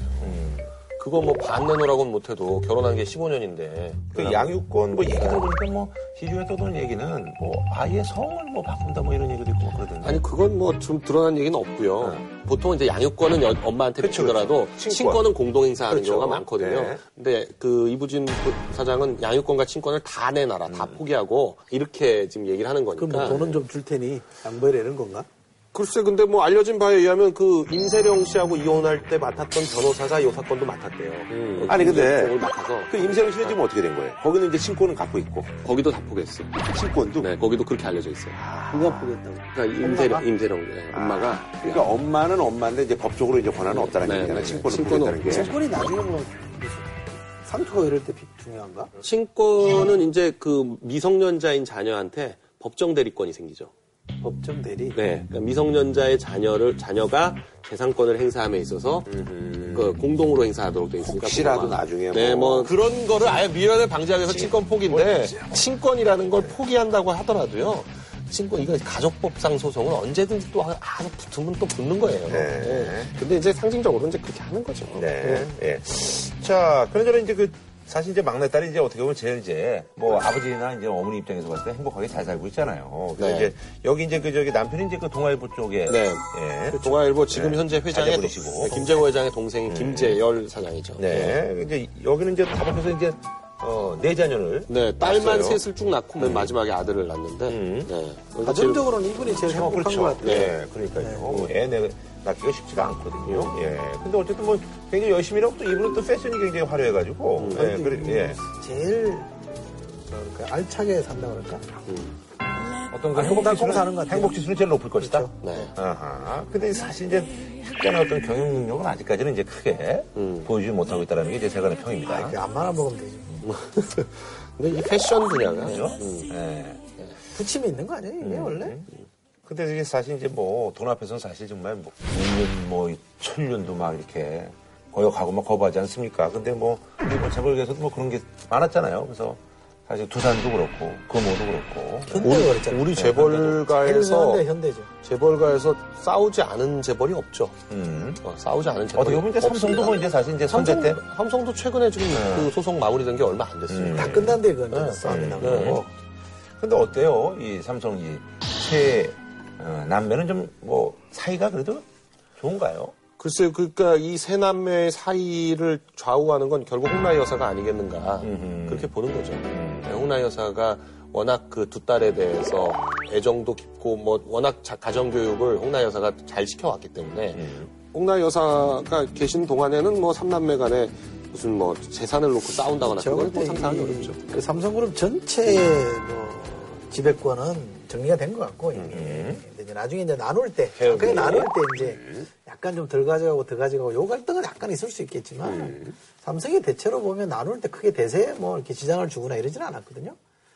그거 뭐 반 내놓으라고는 못해도 결혼한 게 15년인데. 그 양육권 뭐 얘기 들어보니까 뭐 시중에 떠도는 얘기는 뭐 아예 성을 뭐 바꾼다 뭐 이런 얘기도 있고 뭐 그러던데. 아니 그건 뭐 좀 드러난 얘기는 없고요. 보통 이제 양육권은 여- 엄마한테 비추더라도 친권. 친권은 공동 행사하는 그렇죠. 경우가 많거든요. 네. 근데 그 이부진 사장은 양육권과 친권을 다 내놔라, 다 포기하고 이렇게 지금 얘기를 하는 거니까. 그럼 뭐 돈은 좀 줄 테니 양보해라 이런 건가? 글쎄, 근데 뭐 알려진 바에 의하면 그 임세령 씨하고 이혼할 때 맡았던 변호사가 이 사건도 맡았대요. 그 아니 근데 공을 맡아서 그 임세영 씨는 지금 어떻게 된 거예요? 거기는 이제 친권은 갖고 있고 거기도 다 포기했어요. 친권도 네, 거기도 그렇게 알려져 있어요. 누가 포기했다고? 그러니까 임세령, 임세령 네, 엄마가 그러니까 엄마는 엄마인데 이제 법적으로 이제 권한은 없다는 네, 얘기잖아요. 네, 친권을 친권은 포기했다는 게. 친권이 나중에 뭐 상투가 이럴 때 비- 중요한가? 친권은 이제 그 미성년자인 자녀한테 법정 대리권이 생기죠. 법정 대리. 네, 그러니까 미성년자의 자녀를 자녀가 재산권을 행사함에 있어서 그 공동으로 행사하도록 돼 있으니까 혹시라도 그거만. 나중에 네, 뭐- 뭐 그런 거를 아예 미연을 방지하기 위해서 친권 포기인데 친권이라는 걸 포기한다고 하더라도요. 친권 이거 가족법상 소송은 언제든지 또 아주 붙으면 또 붙는 거예요. 네. 네. 근데 이제 상징적으로 이제 그렇게 하는 거죠. 네. 예. 자, 그런저런 이제 그 사실 이제 막내딸이 이제 어떻게 보면 제일 이제 뭐 아버지나 이제 어머니 입장에서 봤을 때 행복하게 잘 살고 있잖아요. 그래서 네. 이제 여기 이제 그 저기 남편이 이제 그 동아일보 쪽에 네. 예. 동아일보 지금 네. 현재 회장의 네, 김재호 회장의 동생인 김재열 사장이죠. 네. 이제 여기는 이제 다복해서 이제 어, 네 자녀를 네, 딸만 낳았어요. 셋을 쭉 낳고 맨 마지막에 아들을 낳는데, 음. 네. 가정적으로는 이분이 제일 어, 행복한 것 같아요. 네, 그러니까요. 애 내, 낳기가 쉽지가 않거든요. 예. 근데 어쨌든 뭐 굉장히 열심히 하고 또 이분은 또 패션이 굉장히 화려해가지고. 예, 그래, 예. 제일 뭐랄까 알차게 산다 그럴까? 어떤 그 아, 행복 지수는, 사는 것. 행복 지수는 제일 높을 것이다. 네. 아하. 근데 사실 이제 약간의 어떤 경영 능력은 아직까지는 이제 크게 보여주지 못하고 있다는 게 제 세간의 평입니다. 아, 그안 말아 먹으면 되지. *laughs* 근데 이 패션 분야가. 그죠? 음. 예. 부침이 있는 거 아니에요, 이게 원래? 근데 이게 사실 이제 뭐 돈 앞에서는 사실 정말 뭐 1년 뭐 천년도 막 이렇게 거역하고 막 거부하지 않습니까? 근데 뭐 우리 뭐 재벌계에서도 뭐 그런 게 많았잖아요. 그래서 사실 두산도 그렇고 금호도 그렇고 현대가 그랬잖아요. 우리 네, 재벌가에서, 현대, 현대죠. 재벌가에서 싸우지 않은 재벌이 없죠. 음. 어, 싸우지 않은 재벌이 어떻게 보면 이제 삼성도 뭐 이제 사실 이제 선제 삼성, 때 삼성도 최근에 지금 네. 그 소송 마무리된 게 얼마 안 됐습니다. 음. 다 끝난데 그건 네. 싸움이 네. 나고. 근데 어때요? 이 삼성 이새 어, 남매는 좀 뭐 사이가 그래도 좋은가요? 글쎄요, 그러니까 이 세 남매의 사이를 좌우하는 건 결국 홍나희 여사가 아니겠는가 음흠. 그렇게 보는 거죠. 음. 네, 홍나희 여사가 워낙 그 두 딸에 대해서 애정도 깊고 뭐 워낙 자- 가정교육을 홍나희 여사가 잘 시켜왔기 때문에 음. 홍나희 여사가 계신 동안에는 뭐 삼남매 간에 무슨 뭐 재산을 놓고 싸운다거나 저 그건 뭐 상상하기 이- 어렵죠. 그 삼성그룹 전체의 뭐 지배권은 정리가 된 것 같고, 이게. 근데 이제 나중에 이제 나눌 때, 개혁이. 그 나눌 때 이제 약간 좀 덜 가져가고 더 가져가고 요 갈등은 약간 있을 수 있겠지만, 삼성이 대체로 보면 나눌 때 크게 대세에 뭐 이렇게 지장을 주거나 이러지는 않았거든요.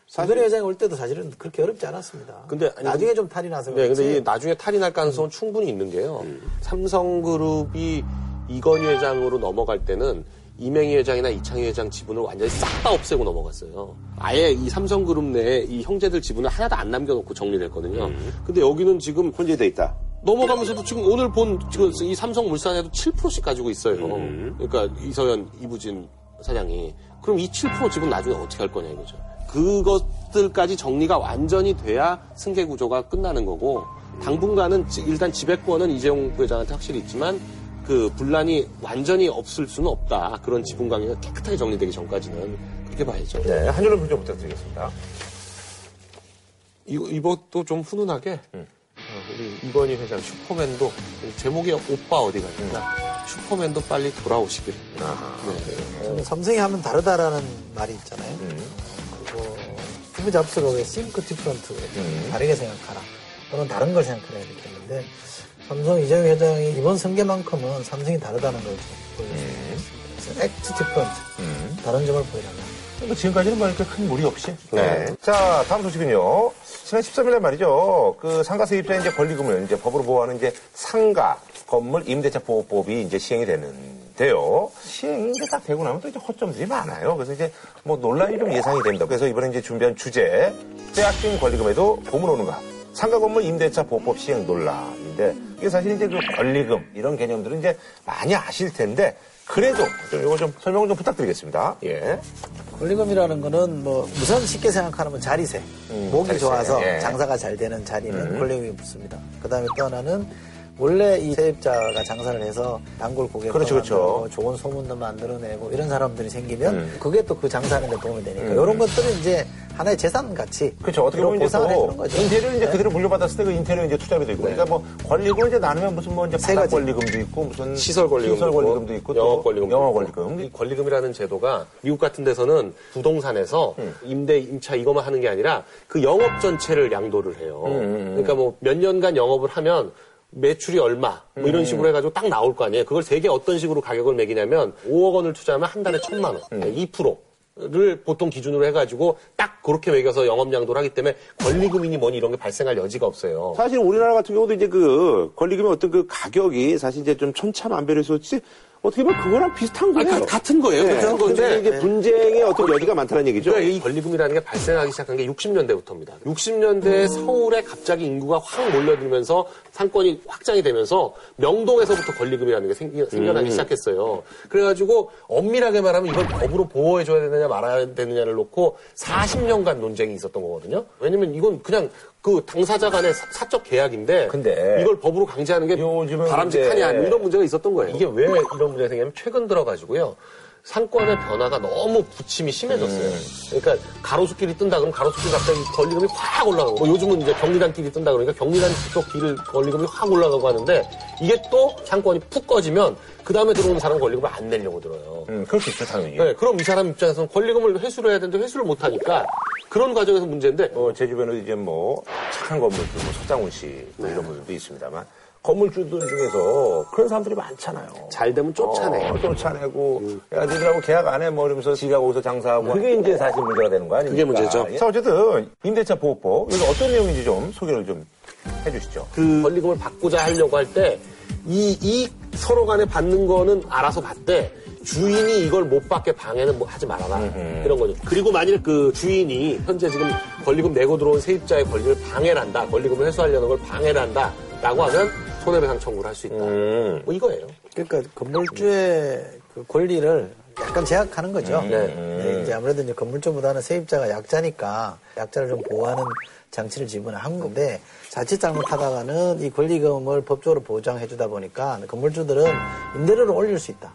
사전에 회장이 올 때도 사실은 그렇게 어렵지 않았습니다. 근데 아니, 나중에 좀 탈이 나서 네, 그렇지. 근데 나중에 탈이 날 가능성은 충분히 있는 게요. 삼성그룹이 이건희 회장으로 넘어갈 때는 이맹희 회장이나 이창희 회장 지분을 완전히 싹 다 없애고 넘어갔어요. 아예 이 삼성그룹 내에 이 형제들 지분을 하나도 안 남겨놓고 정리를 했거든요. 근데 여기는 지금 혼재돼 있다. 넘어가면서도 지금 오늘 본 지금 이 삼성물산에도 7%씩 가지고 있어요. 그러니까 이서연, 이부진 사장이. 그럼 이 7% 지분 나중에 어떻게 할 거냐 이거죠. 그것들까지 정리가 완전히 돼야 승계 구조가 끝나는 거고 당분간은 지- 일단 지배권은 이재용 부회장한테 확실히 있지만 그 분란이 완전히 없을 수는 없다. 그런 지분 관계가 깨끗하게 정리되기 전까지는 그렇게 봐야죠. 네, 한 줄로 평좀 부탁드리겠습니다. 이거, 이것도 좀 훈훈하게 어, 우리 이건희 회장 슈퍼맨도 제목이 오빠 어디 가니까 슈퍼맨도 빨리 돌아오시길. 네. 저는 삼성이 하면 다르다라는 말이 있잖아요. 그리고 스티브 잡스가 왜 think different 다르게 생각하라 또는 다른 걸 생각하라 이렇게 했는데 삼성 이재용 회장이 이번 승계만큼은 삼성이 다르다는 걸 보여줬어요. 그래서 act different 다른 점을 보여달라. 뭐 지금까지는 뭐 이렇게 큰 무리 없이. 네. 자, 다음 소식은요. 지난 13일날 말이죠. 그 상가 세입자의 이제 권리금을 이제 법으로 보호하는 이제 상가 건물 임대차 보호법이 이제 시행이 되는데요. 시행이 이제 딱 되고 나면 또 이제 허점들이 많아요. 그래서 이제 뭐 논란이 좀 예상이 됩니다. 그래서 이번에 이제 준비한 주제 빼앗긴 권리금에도 보물 오는가? 상가 건물 임대차 보호법 시행 논란인데 이게 사실 이제 그 권리금 이런 개념들은 이제 많이 아실 텐데 그래도 좀 이거 좀 설명을 좀 부탁드리겠습니다. 예. 권리금이라는 거는 뭐 우선 쉽게 생각하면 자리세. 음, 목이 자리세. 좋아서 예. 장사가 잘 되는 자리는 음. 권리금이 붙습니다. 그 다음에 또 하나는 원래 이 세입자가 장사를 해서 단골 고객도 그렇죠, 그렇죠. 좋은 소문도 만들어내고 이런 사람들이 생기면 음. 그게 또 그 장사하는 데 도움이 되니까 음. 이런 것들은 이제 하나의 재산 같이 그렇죠. 어떻게 보면 이제. 인테리어를 이제 네. 그대로 물려받았을 때 그 인테리어 이제 투자비도 있고. 그러니까 뭐 권리금 이제 나누면 무슨 뭐 이제 세 바닥 가지. 권리금도 있고 무슨 시설 권리금도 시설 있고, 권리금도 있고 또 영업 권리금도 영업 있고. 권리금. 이 권리금이라는 제도가 미국 같은 데서는 부동산에서 음. 임대 임차 이것만 하는 게 아니라 그 영업 전체를 양도를 해요. 음, 그러니까 뭐 몇 년간 영업을 하면 매출이 얼마 뭐 이런 음. 식으로 해가지고 딱 나올 거 아니에요. 그걸 되게 어떤 식으로 가격을 매기냐면 5억 원을 투자하면 한 달에 천만 원, 음. 2%. 를 보통 기준으로 해가지고 딱 그렇게 매겨서 영업 양도를 하기 때문에 권리금이니 뭐니 이런 게 발생할 여지가 없어요. 사실 우리나라 같은 경우도 이제 그 권리금의 어떤 그 가격이 사실 이제 좀 천차만별해서 어떻게 보면 그거랑 비슷한 거예요. 아니, 가- 같은 거예요. 네. 같은 건데. 근데 이게 분쟁의 어떤 여지가 많다는 얘기죠. 그러니까 이 권리금이라는 게 발생하기 시작한 게 60년대부터입니다. 60년대에 서울에 갑자기 인구가 확 몰려들면서 상권이 확장이 되면서 명동에서부터 권리금이라는 게 생기, 생겨나기 음. 시작했어요. 그래가지고 엄밀하게 말하면 이걸 법으로 보호해줘야 되느냐 말아야 되느냐를 놓고 40년간 논쟁이 있었던 거거든요. 왜냐면 이건 그냥 그 당사자 간의 사- 사적 계약인데 근데 이걸 법으로 강제하는 게 바람직하냐 이런 문제가 있었던 거예요. 이게 왜 이런 문제가 생기냐면 최근 들어가지고요. 상권의 변화가 너무 부침이 심해졌어요. 그러니까 가로수길이 뜬다 그러면 가로수길 갑자기 권리금이 확 올라가고 뭐 요즘은 이제 경리단길이 뜬다 그러니까 경리단 쪽 길을 권리금이 확 올라가고 하는데 이게 또 상권이 푹 꺼지면 그 다음에 들어오는 사람 은 권리금을 안 내려고 들어요. 음, 그럴 수 있죠, 당연히. 네, 그럼 이 사람 입장에서는 권리금을 회수를 해야 되는데 회수를 못 하니까 그런 과정에서 문제인데 어, 제 주변에 이제 뭐 착한 건물주, 뭐 서장훈 씨, 뭐 이런 분들도 있습니다만 건물주들 중에서 그런 사람들이 많잖아요. 잘 되면 쫓아내. 어, 쫓아내고, 야, 니들하고 계약 안 해, 뭐 이러면서 지가 거기서 장사하고. 그게 이제 사실 문제가 되는 거 아닙니까? 그게 문제죠. 자, 어쨌든, 임대차 보호법, 여기 어떤 내용인지 좀 소개를 좀 해주시죠. 그 권리금을 받고자 하려고 할 때 이, 이 서로 간에 받는 거는 알아서 받되 주인이 이걸 못 받게 방해는 뭐 하지 말아라. 이런 거죠. 그리고 만일 그 주인이 현재 지금 권리금 내고 들어온 세입자의 권리를 방해를 한다. 권리금을 회수하려는 걸 방해를 한다. 라고 하면 손해배상 청구를 할 수 있다. 뭐 이거예요. 그러니까 건물주의 그 권리를 약간 제약하는 거죠. 음, 네. 네, 이제 아무래도 이제 건물주보다는 세입자가 약자니까 약자를 좀 보호하는 장치를 지분한 건데 자칫 잘못하다가는 이 권리금을 법적으로 보장해 주다 보니까 건물주들은 임대료를 올릴 수 있다.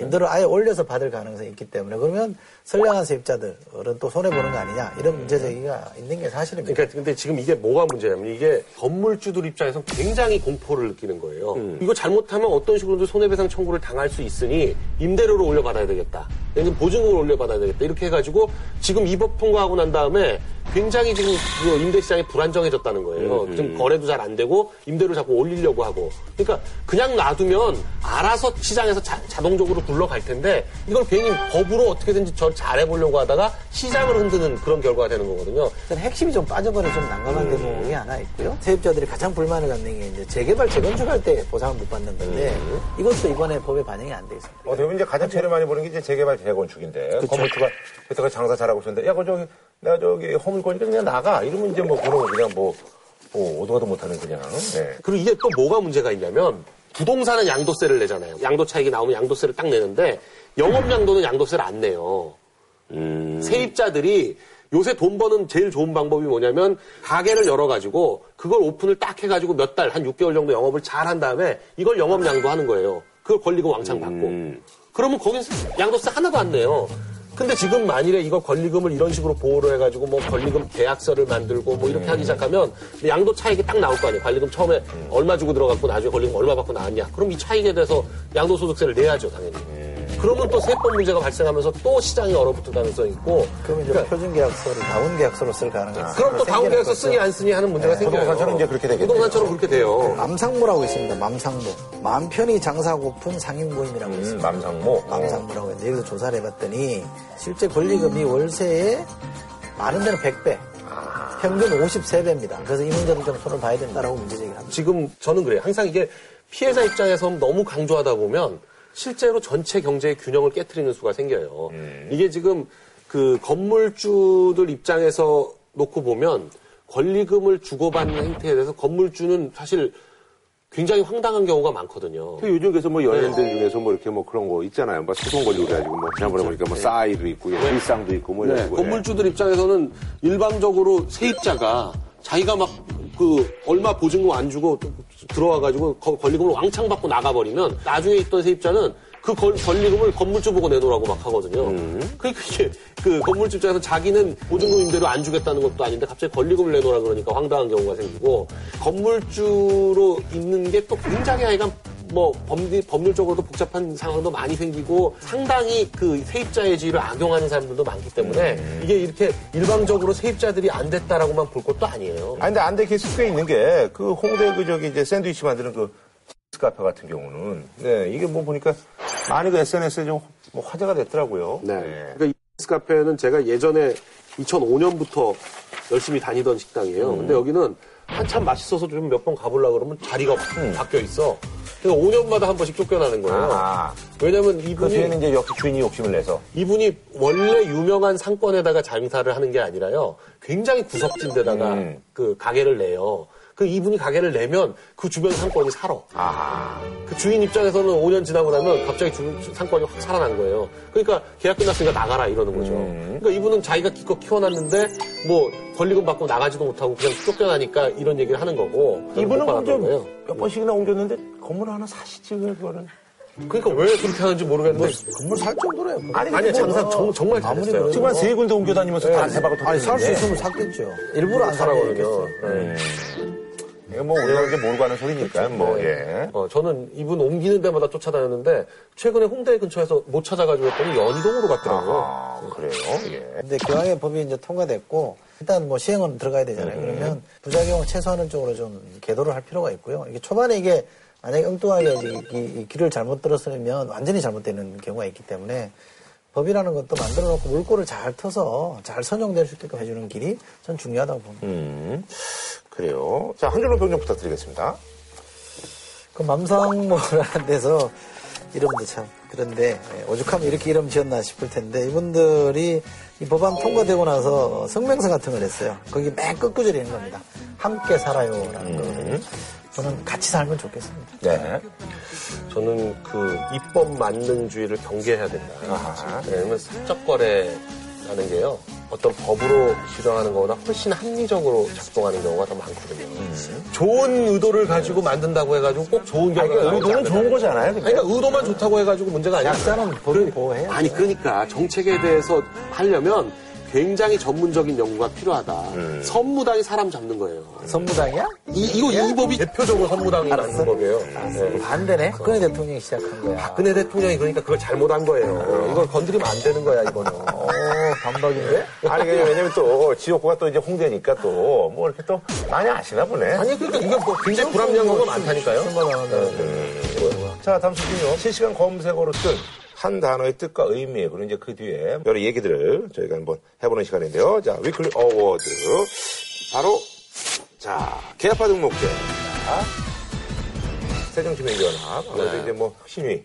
임대료를 아예 올려서 받을 가능성이 있기 때문에 그러면 선량한 세입자들은 또 손해보는 거 아니냐 이런 문제 제기가 있는 게 사실입니다. 그러니까 근데 지금 이게 뭐가 문제냐면 이게 건물주들 입장에서 굉장히 공포를 느끼는 거예요. 이거 잘못하면 어떤 식으로든 손해배상 청구를 당할 수 있으니 임대료를 올려받아야 되겠다. 보증금을 올려받아야 되겠다. 이렇게 해가지고 지금 이 법 통과하고 난 다음에 굉장히 지금 그 임대 시장이 불안정해졌다는 거예요. 음, 좀 음. 거래도 잘 안 되고 임대료 자꾸 올리려고 하고. 그러니까 그냥 놔두면 알아서 시장에서 자, 자동적으로 굴러갈 텐데 이걸 괜히 법으로 어떻게든지 저 잘해보려고 하다가 시장을 흔드는 그런 결과가 되는 거거든요. 일단 핵심이 좀 빠져버려 좀 난감한 대목이 하나 있고요. 세입자들이 가장 불만을 갖는 게 이제 재개발, 재건축할 때 보상을 못 받는 건데 이것도 이번에 법에 반영이 안 돼 있습니다. 어, 대부분 이제 가장 제일 많이 보는 게 이제 재개발, 재건축인데. 건물주가 그때가 장사 잘하고 있었는데, 야, 그 저기, 내가 저기 허물 거니까 그냥 나가. 이러면 이제 뭐, 그런 거 그냥 뭐, 뭐, 오도 가도 못하는 그냥. 네. 그리고 이게 또 뭐가 문제가 있냐면 부동산은 양도세를 내잖아요. 양도 차익이 나오면 양도세를 딱 내는데 영업 양도는 양도세를 안 내요. 세입자들이 요새 돈 버는 제일 좋은 방법이 뭐냐면 가게를 열어가지고 그걸 오픈을 딱 해가지고 몇 달, 한 6개월 정도 영업을 잘 한 다음에 이걸 영업 양도하는 거예요. 그걸 권리금 왕창 받고. 그러면 거긴 양도세 하나도 안 내요. 근데 지금 만일에 이거 권리금을 이런 식으로 보호를 해가지고 뭐 권리금 계약서를 만들고 뭐 이렇게 하기 시작하면 양도 차익이 딱 나올 거 아니에요. 권리금 처음에 얼마 주고 들어갔고 나중에 권리금 얼마 받고 나왔냐. 그럼 이 차익에 대해서 양도소득세를 내야죠, 당연히. 그러면 또 세법 문제가 발생하면서 또 시장이 얼어붙을 가능성이 있고. 그러면 이제 표준 계약서를 다운 계약서로 쓸 가능성이 있어요. 그럼 또 다운 계약서 쓰니 안 쓰니 하는 문제가 네. 생겨요. 부동산처럼 이제 그렇게 되겠네요. 부동산처럼 그렇게 돼요. 맘상무라고 있습니다. 맘상무. 마음 편히 장사 고픈 상인 모임이라고 있습니다. 맘상무. 맘상무라고 있는데 여기서 조사를 해봤더니 실제 권리금이 월세에 많은 데는 100배, 평균 53배입니다. 그래서 이 문제를 좀 손을 봐야 된다라고 문제 제기를 합니다. 지금 저는 그래요. 항상 이게 피해자 입장에서 너무 강조하다 보면 실제로 전체 경제의 균형을 깨뜨리는 수가 생겨요. 이게 지금 그 건물주들 입장에서 놓고 보면 권리금을 주고받는 행태에 대해서 건물주는 사실 굉장히 황당한 경우가 많거든요. 그 요즘 그래서 뭐 연예인들 중에서 뭐 이렇게 뭐 그런 거 있잖아요. 뭐 소송 걸리고 그래가지고 뭐 지난번에 보니까 뭐 싸이도 있고 일상도 있고 뭐 네, 이런 거. 건물주들 입장에서는 일방적으로 세입자가 자기가 막 그 얼마 보증금 안 주고 들어와가지고 거- 권리금을 왕창 받고 나가버리면 나중에 있던 세입자는 그 권- 권리금을 건물주 보고 내놓으라고 막 하거든요. 그러니까 이게 그 건물주 입장에서 자기는 보증금 임대료 안 주겠다는 것도 아닌데 갑자기 권리금을 내놓으라 그러니까 황당한 경우가 생기고 건물주로 있는 게 또 굉장히 하여간 뭐 법리, 법률적으로도 복잡한 상황도 많이 생기고 상당히 그 세입자의 지위를 악용하는 사람들도 많기 때문에 이게 이렇게 일방적으로 세입자들이 안 됐다라고만 볼 것도 아니에요. 아니, 근데 안될 케이스 꽤 있는 게, 그 홍대 그 저기 이제 샌드위치 만드는 그 카페 같은 경우는, 네, 이게 뭐 보니까 많이 그 SNS에 좀뭐 화제가 됐더라고요. 네. 그러니까 이 카페는 제가 예전에 2005년부터 열심히 다니던 식당이에요. 근데 여기는 한참 맛있어서 좀 몇 번 가보려고 그러면 자리가 바뀌어 있어. 그래서 5년마다 한 번씩 쫓겨나는 거예요. 아. 왜냐면 그 이분이 뒤에는 이제 역시 주인이 욕심을 내서. 이분이 원래 유명한 상권에다가 장사를 하는 게 아니라요. 굉장히 구석진 데다가 음. 그 가게를 내요. 그 이분이 가게를 내면 그 주변 상권이 살아. 그 주인 입장에서는 5년 지나고 나면 갑자기 주, 상권이 확 살아난 거예요. 그러니까 계약 끝났으니까 나가라 이러는 거죠. 그러니까 이분은 자기가 기껏 키워놨는데 뭐 권리금 받고 나가지도 못하고 그냥 쫓겨나니까 이런 얘기를 하는 거고. 이분은 거예요. 몇 번씩이나 옮겼는데 건물 하나 사시지, 그거는. 그러니까 왜 그렇게 하는지 모르겠는데 건물 살 정도래요. 아니, 아니 장사 정, 정말 잘했어요. 지금 한세 군데 옮겨 다니면서 다 대박을 아니, 살 수. 있으면 샀겠죠. 일부러 안 사라거든요. 네. 이거 뭐 우리가 이제 모르고 하는 소리니까, 뭐, 예. 어, 저는 이분 옮기는 데마다 쫓아다녔는데 최근에 홍대 근처에서 못 찾아가지고 했더니 연희동으로 갔더라고요. 아, 그래요? 예. 근데 기왕에 법이 이제 통과됐고 일단 뭐 시행은 들어가야 되잖아요. 그러면 부작용을 최소화하는 쪽으로 좀 계도를 할 필요가 있고요. 이게 초반에 이게 만약에 엉뚱하게 이, 이- 이 길을 잘못 들었으면 완전히 잘못되는 경우가 있기 때문에 법이라는 것도 만들어 놓고 물꼬를 잘 터서 잘 선용될 수 있게끔 해주는 길이 전 중요하다고 봅니다. 음, 그래요. 자, 한 줄로 평정 부탁드리겠습니다. 그 맘상모라는 *laughs* 데서 이름도 참 그런데 예, 오죽하면 이렇게 이름 지었나 싶을 텐데 이분들이 이 법안 통과되고 나서 성명서 같은 걸 했어요. 거기 맨 끝구절에 있는 겁니다. 함께 살아요라는 거거든요. 저는 같이 살면 좋겠습니다. 네. 저는 그 입법 만능주의를 경계해야 된다. 아하. 왜냐면 사적 거래 라는 게요. 어떤 법으로 지정하는 것보다 훨씬 합리적으로 작동하는 경우가 더 많거든요. 좋은 의도를 가지고 만든다고 해가지고 꼭 좋은 결과가 아니, 그러니까 의도는 좋은 거잖아요. 근데. 그러니까 의도만 좋다고 해가지고 문제가 아니야. 약자는 법을 보호해야 아니 그러니까 정책에 대해서 하려면 굉장히 전문적인 연구가 필요하다. 음. 선무당이 사람 잡는 거예요. 선무당이야? 이, 이거 이 법이 대표적으로 선무당이 알았어. 만든 법이에요. 네. 반대네. 박근혜 대통령이 시작한 거야. 박근혜 대통령이 그러니까 그걸 잘못한 거예요. 이걸 건드리면 안 되는 거야 이거는. 오, 반박인데? 아니, 그게 왜냐면 또 지역구가 또 이제 홍대니까 또 뭐 이렇게 또 많이 아시나 보네. 아니 그러니까 이게 뭐 굉장히 불합리한 경우가 많다니까요. 자, 다음 소식은요. 실시간 검색어로 뜬 한 단어의 뜻과 의미, 그리고 이제 그 뒤에 여러 얘기들을 저희가 한번 해보는 시간인데요. 자, weekly word. 바로, 자, 계파 등록제입니다. 새정치민주연합. 아무래도 네. 이제 뭐 혁신위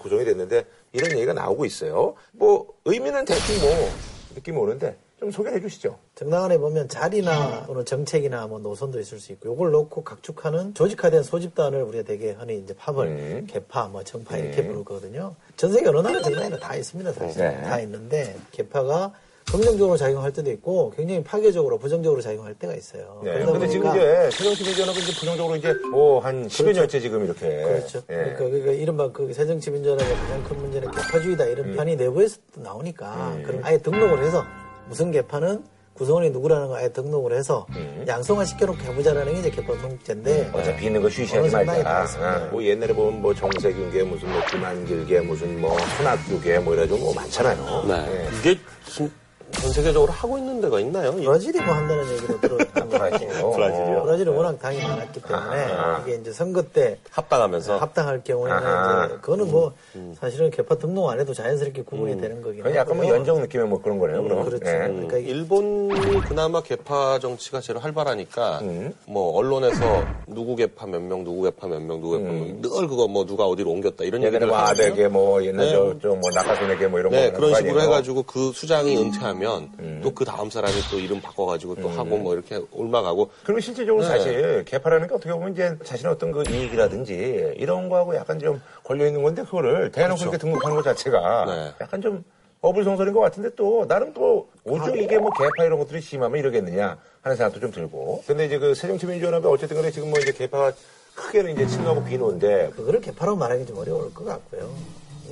구성이 됐는데 이런 얘기가 나오고 있어요. 뭐, 의미는 대충 뭐, 느낌이 오는데 좀 소개해 주시죠. 정당 안에 보면 자리나 또는 정책이나 뭐 노선도 있을 수 있고 요걸 놓고 각축하는 조직화된 소집단을 우리가 되게 흔히 이제 팝을 음. 개파 뭐 정파 이렇게 부르거든요. 전 세계 어느 나라 정당에는 다 있습니다 사실 네. 다 있는데 개파가 긍정적으로 작용할 때도 있고 굉장히 파괴적으로 부정적으로 작용할 때가 있어요. 네. 그러다 근데 지금 보니까 이제 새정치민주연합은 이제 부정적으로 이제 뭐한 10여 년째 지금 이렇게. 그렇죠. 예. 그러니까, 그러니까 이른바 그 새정치민주연합의 가장 큰 문제는 개파주의다 이런 음. 편이 내부에서도 나오니까 그럼 아예 등록을 해서 무슨 개파는 구성원이 누구라는 거 아예 등록을 해서 양성화 시켜놓고 해보자라는 게 이제 개파 등록제인데 음. 어차피 있는 거 쉬쉬하지 말자. 아, 뭐 옛날에 보면 뭐 정세균계 무슨 뭐 김한길계 무슨 뭐 순학교계 뭐 이래가지고 뭐 많잖아요. 네. 이게 진- 전 세계적으로 하고 있는 데가 있나요? 브라질이 뭐 한다는 얘기도 들었던 것 같고 *laughs* 브라질이요? 브라질은 워낙 당이 많았기 때문에 이게 이제 선거 때 합당하면서 합당할 경우에는 아하. 이제 그거는 뭐 사실은 개파 등록 안 해도 자연스럽게 구분이 되는 거긴 그건 약간 뭐. 연정 느낌의 뭐 그런 거네요. 그럼. 그렇죠. 예. 그러니까 일본이 그나마 개파 정치가 제일 활발하니까 음. 뭐 언론에서 누구 개파 몇 명, 누구 개파 몇 명, 누구 개파 몇 명, 늘 그거 뭐 누가 어디로 옮겼다 이런 얘기를 뭐 하거든요. 아베계 뭐 옛날 네. 저뭐 낙하산에게 뭐 이런 네, 거 그런 식으로? 해가지고 그 수장이 은퇴하면 되면 또그 다음 사람이 또 이름 바꿔가지고 또 하고 뭐 이렇게 올라가고 그러면 실질적으로 네. 사실 개파라는 게 어떻게 보면 이제 자신의 어떤 그 이익이라든지 이런 거하고 약간 좀 걸려 있는 건데 그거를 대놓고 그렇죠. 이렇게 등록하는 것 자체가 네. 약간 좀 어불성설인 것 같은데 또 나름 또 오죽 이게 뭐 개파 이런 것들이 심하면 이러겠느냐 하는 생각도 좀 들고. 근데 이제 그 새정치민주연합이 어쨌든 간에 지금 뭐 이제 개파가 크게는 이제 친노하고 비노인데 그거를 개파라고 말하기 좀 어려울 것 같고요.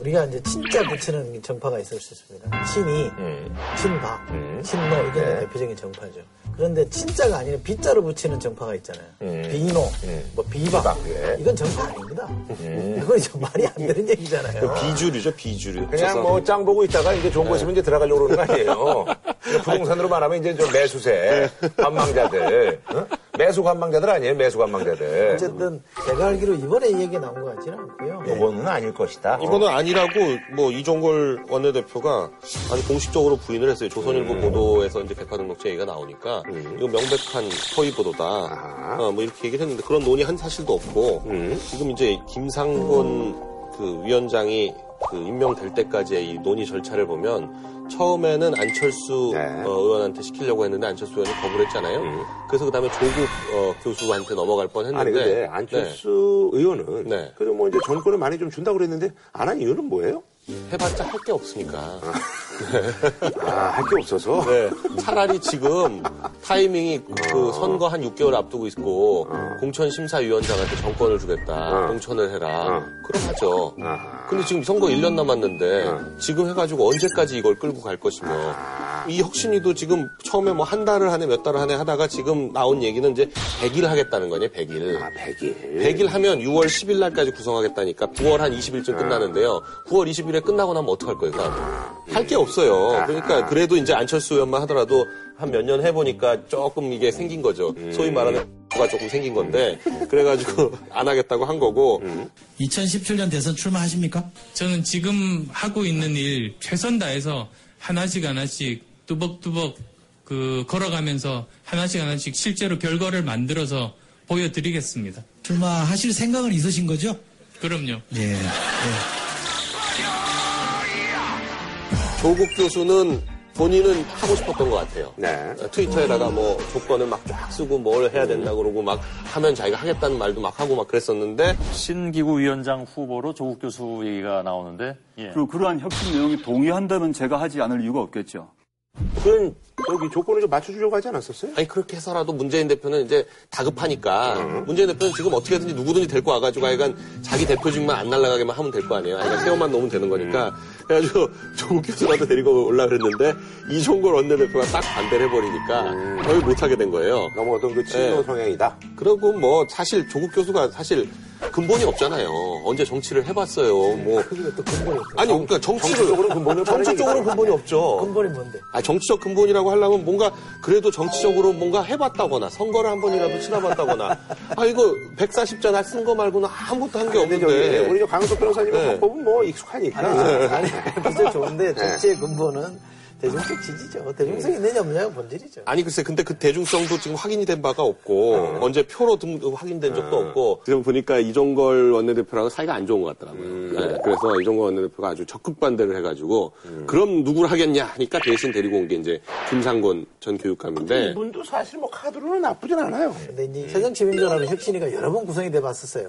우리가 이제 진짜 붙이는 정파가 있을 수 있습니다. 친이, 친박, 친노 이게 네. 대표적인 정파죠. 그런데 진짜가 아니라 빗자루 붙이는 정파가 있잖아요. 비노, 뭐 비박, 이건 정파 아닙니다. *laughs* 이건 이제 말이 안 되는 얘기잖아요. 비주류죠 비주류. 그냥 뭐 짱 보고 있다가 이제 좋은 거 있으면 이제 들어가려고 그러는 거 아니에요. *laughs* 부동산으로 말하면 이제 좀 매수세, 관망자들, *laughs* 어? 매수 관망자들 아니에요, 매수 관망자들. 어쨌든 제가 알기로 이번에 이 얘기 나온 것 같지는 않고요. 이거는 아닐 것이다. 이거는 아니라고 뭐 이종걸 원내대표가 아니 공식적으로 부인을 했어요. 조선일보 음. 보도에서 이제 개파 등록제 얘기가 나오니까 이거 명백한 허위 보도다. 어, 뭐 이렇게 얘기를 했는데 그런 논의 한 사실도 없고 음. 지금 이제 김상곤 그 위원장이 그 임명될 때까지의 이 논의 절차를 보면 처음에는 안철수 네. 어, 의원한테 시키려고 했는데 안철수 의원이 거부를 했잖아요. 그래서 그다음에 조국 어, 교수한테 넘어갈 뻔했는데 음. 아니 근데 네. 안철수 의원은 네. 그래도 뭐 이제 정권을 많이 좀 준다고 그랬는데 안 한 이유는 뭐예요? 해봤자 할 게 없으니까. 아, 할 게 없어서. 네. 차라리 지금 타이밍이 그 선거 한 6개월 앞두고 있고 공천 심사위원장한테 정권을 주겠다. 공천을 해라. 그럼 하죠. 근데 지금 선거 1년 남았는데 지금 해가지고 언제까지 이걸 끌고 갈 것이며 이 혁신이도 지금 처음에 뭐 한 달을 하네 몇 달을 하네 하다가 지금 나온 얘기는 이제 100일 하겠다는 거냐 100일. 아, 100일. 100일 하면 6월 10일 날까지 구성하겠다니까 9월 한 20일쯤 끝나는데요. 9월 20일에 끝나고 나면 어떡할 거예요? 할 게 없어요. 그러니까 그래도 이제 안철수 의원만 하더라도 한 몇 년 해보니까 조금 이게 생긴 거죠. 소위 말하는 가 조금 생긴 건데 그래가지고 *laughs* 안 하겠다고 한 거고 2017년 대선 출마하십니까? 저는 지금 하고 있는 일 최선 다해서 하나씩 하나씩 뚜벅뚜벅 그 걸어가면서 하나씩 하나씩 실제로 결과를 만들어서 보여드리겠습니다. 출마하실 생각은 있으신 거죠? 그럼요. 예. 조국 교수는 본인은 하고 싶었던 것 같아요. 네. 트위터에다가 뭐 조건을 막 쫙 쓰고 뭘 해야 된다 그러고 막 하면 자기가 하겠다는 말도 막 하고 막 그랬었는데 신기구 위원장 후보로 조국 교수 얘기가 나오는데 예. 그리고 그러한 혁신 내용에 동의한다면 제가 하지 않을 이유가 없겠죠. 그건 여기 조건을 좀 맞춰주려고 하지 않았었어요? 아니 그렇게 해서라도 문재인 대표는 이제 다급하니까 문재인 대표는 지금 어떻게든지 누구든지 데리고 와가지고 하여간 자기 대표직만 안 날아가게만 하면 될 거 아니에요. 하여간 세워만 놓으면 되는 거니까 그래가지고 조국 교수라도 데리고 올라 그랬는데 이종걸 원내대표가 딱 반대를 해버리니까 거의 못하게 된 거예요. 너무 어떤 그 친노 성향이다. 그리고 뭐 사실 조국 교수가 사실 근본이 없잖아요. 언제 정치를 해봤어요. 뭐 아니 그러니까 정치를 정치적으로 근본이 정치적으로 없죠. 근본이 뭔데? 아, 정치적 근본이라고 하려면 뭔가 그래도 정치적으로 뭔가 해봤다거나 선거를 한 번이라도 치러봤다거나 아 이거 140자 쓴거 말고는 아무것도 한 게 없는데 우리 저 강석 변호사님은 네. 헌법은 뭐 익숙하니까. 아니, 진짜 *laughs* 좋은데 전체의 근본은 대중적 지지죠. 대중성이 있느냐 없느냐가 본질이죠. 아니 글쎄 근데 그 대중성도 지금 확인이 된 바가 없고 언제 표로 등 확인된 적도 없고 지금 보니까 이종걸 원내대표랑 사이가 안 좋은 것 같더라고요. 네, 그래서 이종걸 원내대표가 아주 적극 반대를 해가지고 그럼 누구를 하겠냐 하니까 대신 데리고 온 게 이제 김상곤 전 교육감인데 이분도 사실 뭐 카드로는 나쁘진 않아요. 근데 이제 새정치민주연합의 혁신위가 여러 번 구성이 돼 봤었어요.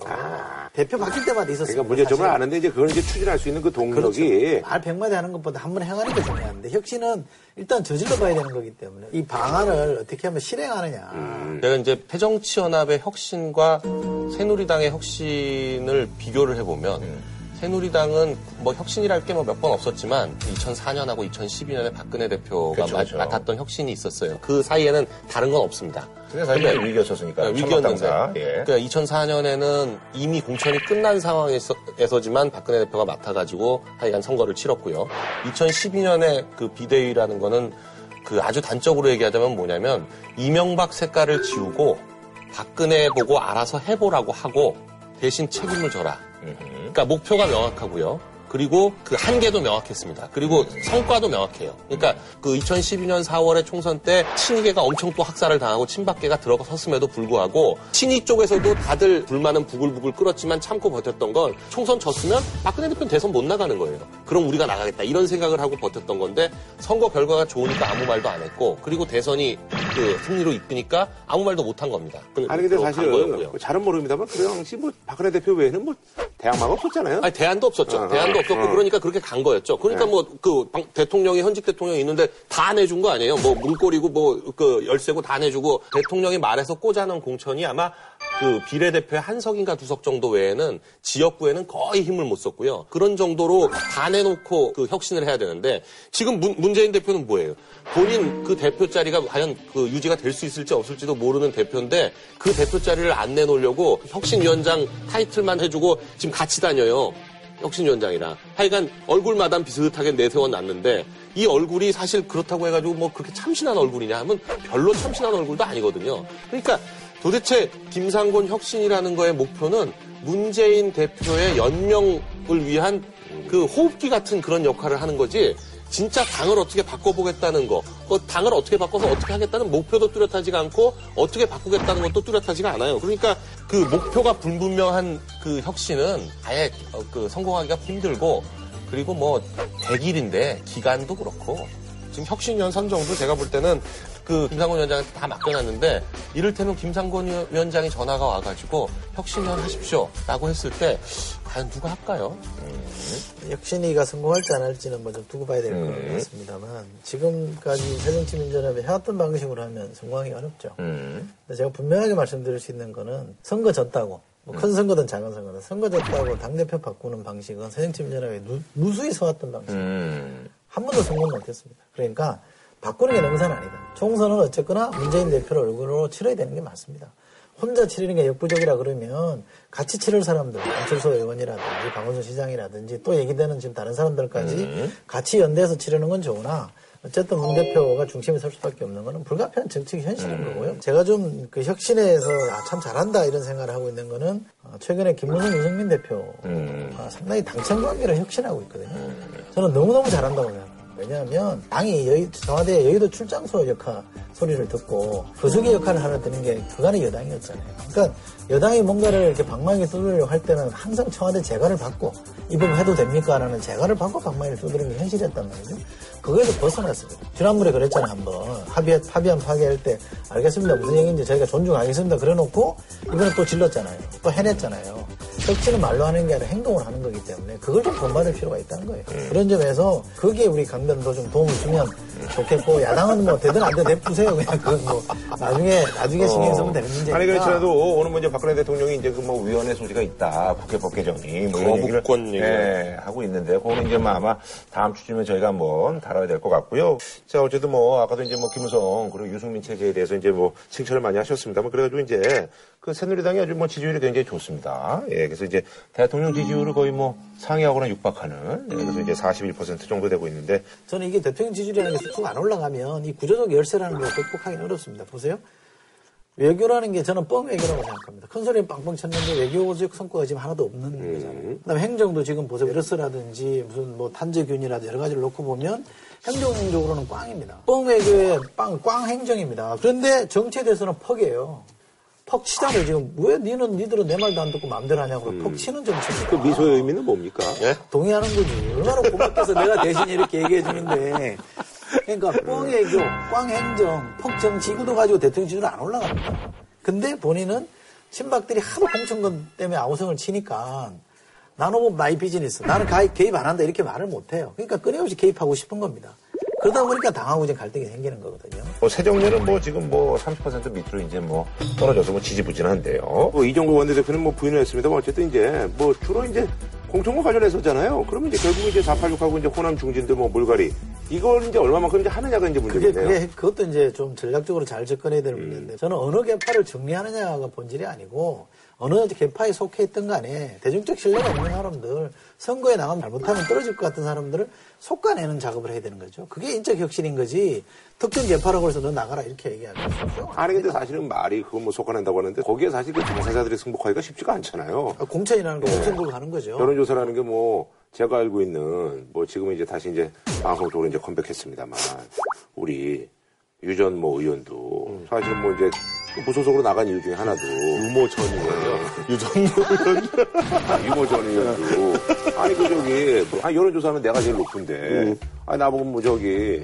대표 바뀔 때마다 있었어요. 그러니까 문제점을 아는데 이제 그걸 이제 추진할 수 있는 그 동력이 말 백마디 하는 것보다 한 번 행하는 게 중요한데 혁신 은 일단 저질러 봐야 되는 거기 때문에 이 방안을 어떻게 하면 실행하느냐. 내가 이제 새정치 연합의 혁신과 새누리당의 혁신을 비교를 해보면 새누리당은 뭐 혁신이랄 게 뭐 몇 번 없었지만 2004년하고 2012년에 박근혜 대표가 맡- 그렇죠. 맡았던 혁신이 있었어요. 그 사이에는 다른 건 없습니다. 그게 사실 위기였었으니까. 네, 위기였는데. 천막당사. 예. 그러니까 2004년에는 이미 공천이 끝난 상황에서지만 박근혜 대표가 맡아가지고 하여간 선거를 치렀고요. 2012년에 그 비대위라는 거는 그 아주 단적으로 얘기하자면 뭐냐면 이명박 색깔을 지우고 박근혜 보고 알아서 해보라고 하고 대신 책임을 져라. 그러니까 목표가 명확하고요. 그리고 그 한계도 명확했습니다. 그리고 성과도 명확해요. 그러니까 그 2012년 4월에 총선 때 친이계가 엄청 또 학살을 당하고 친박계가 들어섰음에도 불구하고 친이 쪽에서도 다들 불만은 부글부글 끓었지만 참고 버텼던 건 총선 졌으면 박근혜 대표는 대선 못 나가는 거예요. 그럼 우리가 나가겠다 이런 생각을 하고 버텼던 건데 선거 결과가 좋으니까 아무 말도 안 했고 그리고 대선이 그 승리로 이끄니까 아무 말도 못 한 겁니다. 아니 근데 간 사실 거였고요. 잘은 모릅니다만 그 당시 뭐 박근혜 대표 외에는 뭐 대항마가 없었잖아요. 아니, 대안도 없었죠. 어, 대안도 어, 없었고 어. 그러니까 그렇게 간 거였죠. 그러니까 네. 뭐그 대통령이 현직 대통령이 있는데 다 내준 거 아니에요. 뭐 문고리고 뭐 그 열쇠고 다 내주고 대통령이 말해서 꽂아놓은 공천이 아마 그 비례대표의 한석인가 두석 정도 외에는 지역구에는 거의 힘을 못 썼고요. 그런 정도로 다 내놓고 그 혁신을 해야 되는데 지금 문, 문재인 대표는 뭐예요? 본인 그 대표 자리가 과연 그 유지가 될 수 있을지 없을지도 모르는 대표인데 그 대표 자리를 안 내놓으려고 혁신위원장 타이틀만 해주고 지금 같이 다녀요. 혁신위원장이랑 하여간 얼굴마다 비슷하게 내세워 놨는데 이 얼굴이 사실 그렇다고 해가지고 뭐 그렇게 참신한 얼굴이냐 하면 별로 참신한 얼굴도 아니거든요. 그러니까 도대체 김상곤 혁신이라는 거의 목표는 문재인 대표의 연명을 위한 그 호흡기 같은 그런 역할을 하는 거지 진짜 당을 어떻게 바꿔보겠다는 거, 그 당을 어떻게 바꿔서 어떻게 하겠다는 목표도 뚜렷하지가 않고 어떻게 바꾸겠다는 것도 뚜렷하지가 않아요. 그러니까 그 목표가 불분명한 그 혁신은 아예 어, 그 성공하기가 힘들고 그리고 뭐 100일인데 기간도 그렇고 지금 혁신연선 정도 제가 볼 때는 그 김상곤 위원장한테 다 맡겨놨는데 이를테면 김상곤 위원장이 전화가 와가지고 혁신연 하십시오라고 했을 때 과연 누가 할까요? 혁신위가 성공할지 안 할지는 뭐 좀 두고 봐야 될것 음. 같습니다만 지금까지 새정치민주연합이 해왔던 방식으로 하면 성공하기 어렵죠. 음. 근데 제가 분명하게 말씀드릴 수 있는 거는 선거 졌다고 뭐큰 선거든 작은 선거든 선거 졌다고 당대표 바꾸는 방식은 새정치민주연합이 누- 무수히 써왔던 방식. 음. 한 번도 성공 못했습니다. 그러니까 바꾸는 게 능사는 아니다. 총선은 어쨌거나 문재인 대표를 얼굴로 치러야 되는 게 맞습니다. 혼자 치르는 게 역부족이라 그러면 같이 치를 사람들, 안철수 의원이라든지 강원순 시장이라든지 또 얘기되는 지금 다른 사람들까지 음. 같이 연대해서 치르는 건 좋으나 어쨌든 문 대표가 중심에 설 수밖에 없는 거는 불가피한 정치적 현실인 음. 거고요. 제가 좀 그 혁신에서 아, 참 잘한다 이런 생각을 하고 있는 거는 어, 최근에 김무성 유승민 대표가 음. 상당히 당청 관계를 혁신하고 있거든요. 저는 너무너무 잘한다고 생각합니다. 왜냐하면 당이 여의, 청와대 여의도 출장소 역할 소리를 듣고 부수기 역할을 하러 드는 게 그간의 여당이었잖아요. 그러니까 여당이 뭔가를 이렇게 방망이 쏘으려고 할 때는 항상 청와대 재가를 받고 이 부분 해도 됩니까? 라는 재가를 받고 방망이를 쏘드는 게 현실이었단 말이죠. 그거에서 벗어났습니다. 지난번에 그랬잖아요, 한번. 합의, 합의안 파기할 때, 알겠습니다. 무슨 얘기인지 저희가 존중하겠습니다. 그래 놓고, 이번에 또 질렀잖아요. 또 해냈잖아요. 혁신은 말로 하는 게 아니라 행동을 하는 거기 때문에, 그걸 좀 본받을 필요가 있다는 거예요. 그런 점에서, 거기에 우리 강변도 좀 도움을 주면 좋겠고, 야당은 뭐, 되든 안 되든 냅두세요. 그냥 그건 뭐, 나중에, 나중에 신경 쓰면 되는 문제니까. 아니 그렇지라도 오늘 먼저 박근혜 대통령이 이제 그 뭐 위원회 소지가 있다 국회 법 개정이 뭐 이런 얘기를. 예, 하고 있는데 그거는 이제 뭐 아마 다음 주쯤에 저희가 한번 다뤄야 될 것 같고요. 자 어쨌든 뭐 아까도 이제 뭐 김우성 그리고 유승민 체제에 대해서 이제 뭐 칭찬을 많이 하셨습니다만 그래가지고 이제 그 새누리당이 아주 뭐 지지율이 굉장히 좋습니다. 예, 그래서 이제 대통령 지지율을 거의 뭐 상회하거나 육박하는 예, 그래서 이제 41% 정도 되고 있는데 저는 이게 대통령 지지율이라는 게 쑥쑥 안 올라가면 이 구조적 열세라는 걸 극복하기는 어렵습니다. 보세요. 외교라는 게 저는 뻥 외교라고 생각합니다. 큰 소리는 빵빵 쳤는데 외교적 성과가 지금 하나도 없는 거잖아요. 그다음에 행정도 지금 보세요. 베르스라든지 무슨 뭐 탄저균이라든지 여러 가지를 놓고 보면 행정적으로는 꽝입니다. 뻥 외교의 빵, 꽝 행정입니다. 그런데 정치에 대해서는 퍽이에요. 퍽 치자고 지금 왜 니는 니들은 내 말도 안 듣고 마음대로 하냐고 퍽 치는 정치입니다. 그 미소의 의미는 뭡니까? 동의하는 거지. 얼마나 고맙겠어. 내가 대신 이렇게 얘기해 주는데. 그러니까 뻥애교, 꽝행정, 퍽정치 이거도 가지고 대통령 지지율 안 올라갑니다. 근데 본인은 친박들이 하도 공천권 때문에 아우성을 치니까 뭐 my business, 나는 가입, 개입 안 한다 이렇게 말을 못 해요. 그러니까 끊임없이 개입하고 싶은 겁니다. 그러다 보니까 당하고 이제 갈등이 생기는 거거든요. 뭐 새정연은 뭐 지금 뭐 30% 밑으로 이제 뭐 떨어져서 뭐 지지부진한데요. 뭐 이종국 원내대표는 뭐 부인을 했습니다만 어쨌든 이제 뭐 주로 이제 공천과 관련해서잖아요. 그러면 이제 결국 이제 486하고 이제 호남 중진들 뭐 물갈이 이걸 이제 얼마만큼 이제 하느냐가 이제 문제인데요. 그게 그것도 이제 좀 전략적으로 잘 접근해야 될 문제인데 저는 어느 계파를 정리하느냐가 본질이 아니고 어느 계파에 속해 있던 간에 대중적 신뢰가 없는 사람들 선거에 나가면 잘못하면 떨어질 것 같은 사람들을 솎아내는 작업을 해야 되는 거죠. 그게 인적 혁신인 거지 특정 계파라고 해서 너 나가라 이렇게 얘기하면 아니 근데 사실은 말이 그거 뭐 속아낸다고 하는데 거기에 사실 그 당사자들이 승복하기가 쉽지가 않잖아요. 공천이라는 거 네. 공천 걸고 하는 거죠. 여론조사라는 게 뭐 제가 알고 있는 뭐 지금 이제 다시 이제 방송 쪽으로 이제 컴백했습니다만 우리 유전 뭐 의원도 사실 뭐 이제 무소속으로 나간 이유 중에 하나도 유모 전 의원이요. 유전모 의원. 아, 유모 전 의원도. 아니 그 저기 뭐, 아 여론조사는 내가 제일 높은데 아 나보고 뭐 저기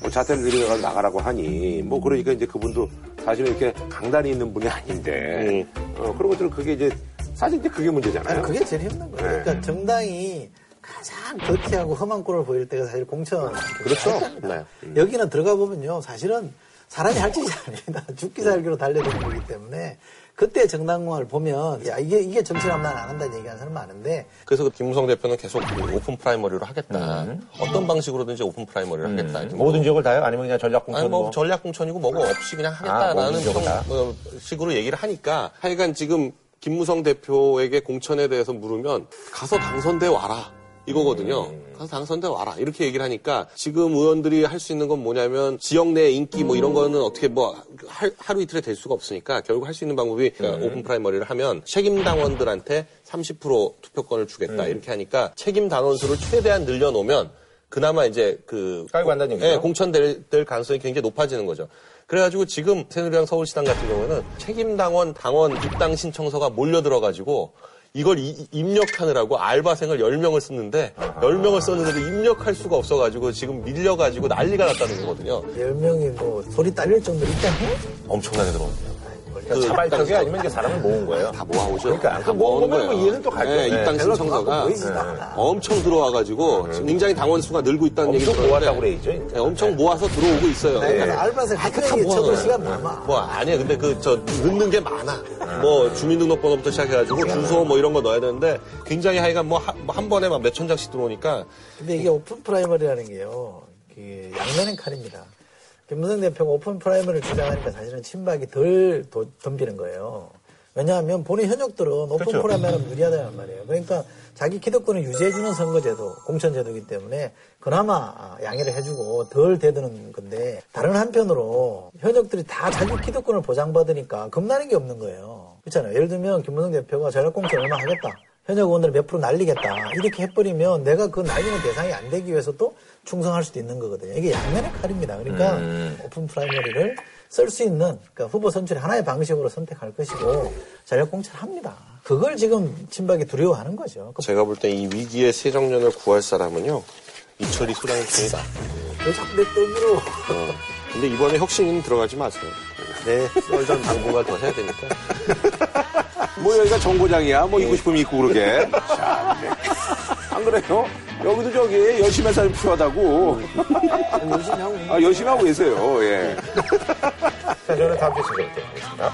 뭐 자퇴를 들여가 나가라고 하니 뭐 그러니까 이제 그분도 사실은 이렇게 강단이 있는 분이 아닌데 어, 그런 것들은 그게 이제 사실 이제 그게 문제잖아요. 아니, 그게 제일 힘든 거예요. 네. 그러니까 정당이 가장 더티하고 험한 꼴을 보일 때가 사실 공천. 그렇죠. 네. 여기는 들어가 보면요. 사실은 사람이 할 짓이 아닙니다. *laughs* 죽기 살기로 달려드는 거기 때문에 그때 정당을 보면 야 이게 이게 정치라면 난 안 한다는 얘기하는 사람 많은데 그래서 그 김무성 대표는 계속 그 open primary로 하겠다. 어떤 방식으로든지 open primary를 하겠다. 이렇게 모든 지역을 다요? 아니면 그냥 전략 공천 아니 뭐 뭐? 전략 공천이고 뭐고 없이 그냥 아, 하겠다라는? 평- 어, 식으로 얘기를 하니까 하여간 지금 김무성 대표에게 공천에 대해서 물으면 가서 당선돼 와라. 이거거든요. 가서 당선돼 와라. 이렇게 얘기를 하니까 지금 의원들이 할 수 있는 건 뭐냐면 지역 내 인기 뭐 이런 거는 어떻게 뭐 할- 하루 이틀에 될 수가 없으니까 결국 할 수 있는 방법이 open primary를 하면 책임 당원들한테 30% 투표권을 주겠다. 이렇게 하니까 책임 당원 수를 최대한 늘려놓으면 그나마 이제 그 깔고 간다는 얘기죠? 예, 공천될 될 가능성이 굉장히 높아지는 거죠. 그래가지고 지금 새누리당 서울시당 같은 경우는 책임 당원 당원 입당 신청서가 몰려 들어가지고 이걸 이- 입력하느라고 알바생을 10명을 썼는데 10명을 썼는데도 입력할 수가 없어가지고 지금 밀려가지고 난리가 났다는 거거든요. 10명이 뭐 손이 딸릴 정도로 입장해? 엄청나게 들어옵니다. 그러니까 자발적이 아니면 이제 사람을 모은 거예요. 다 모아오죠. 그러니까 다그 모으면 모으는 뭐 거예요. 이해는 또 가죠. 네, 네, 입당 신청서가 네, 엄청 들어와가지고 지금 굉장히 당원 수가 늘고 있다는 얘기 엄청 들었는데 모았다고 그래야죠. 네, 엄청 모아서 들어오고 있어요. 네, 그래서 알바생 한 명이 모아놓아요. 쳐도 시간 많아. 뭐 아니야 근데 그 저 넣는 게 많아 뭐 주민등록번호부터 시작해가지고 주소 뭐 이런 거 넣어야 되는데 굉장히 하여간 뭐 한 번에 막 몇천 장씩 들어오니까 근데 이게 open primary라는 게요. 그 양면의 칼입니다. 김무성 대표가 open primary를 주장하니까 사실은 친박이 덜 도- 덤비는 거예요. 왜냐하면 본인 현역들은 오픈 그렇죠. primary는 유리하다는 말이에요. 그러니까 자기 기득권을 유지해주는 선거제도, 공천제도이기 때문에 그나마 양해를 해주고 덜 대드는 건데 다른 한편으로 현역들이 다 자기 기득권을 보장받으니까 겁나는 게 없는 거예요. 그렇잖아요. 예를 들면 김무성 대표가 전략공천 얼마 하겠다. 현역 의원들 몇 프로 날리겠다. 이렇게 해버리면 내가 그 날리는 대상이 안 되기 위해서 또 충성할 수도 있는 거거든요. 이게 양면의 칼입니다. 그러니까 open primary를 쓸 수 있는 그러니까 후보 선출의 하나의 방식으로 선택할 것이고 전략 공천을 합니다. 그걸 지금 친박이 두려워하는 거죠. 그 제가 볼 때 이 위기의 새정연을 구할 사람은요 이철희 소장입니다. 왜 자꾸 내 떡으로 근데 이번에 혁신은 들어가지 마세요. 네. 썰전 당분간 더 해야 되니까. *laughs* 뭐 여기가 정거장이야. 뭐 입고 싶으면 입고 그러게. 참, 네. 안 그래요? 여기도 저기 열심히 할 사람이 필요하다고. 열심히 하고 아, 열심히 하고 계세요. 예. 자, 저는 다음 주에 찾아뵙도록 하겠습니다.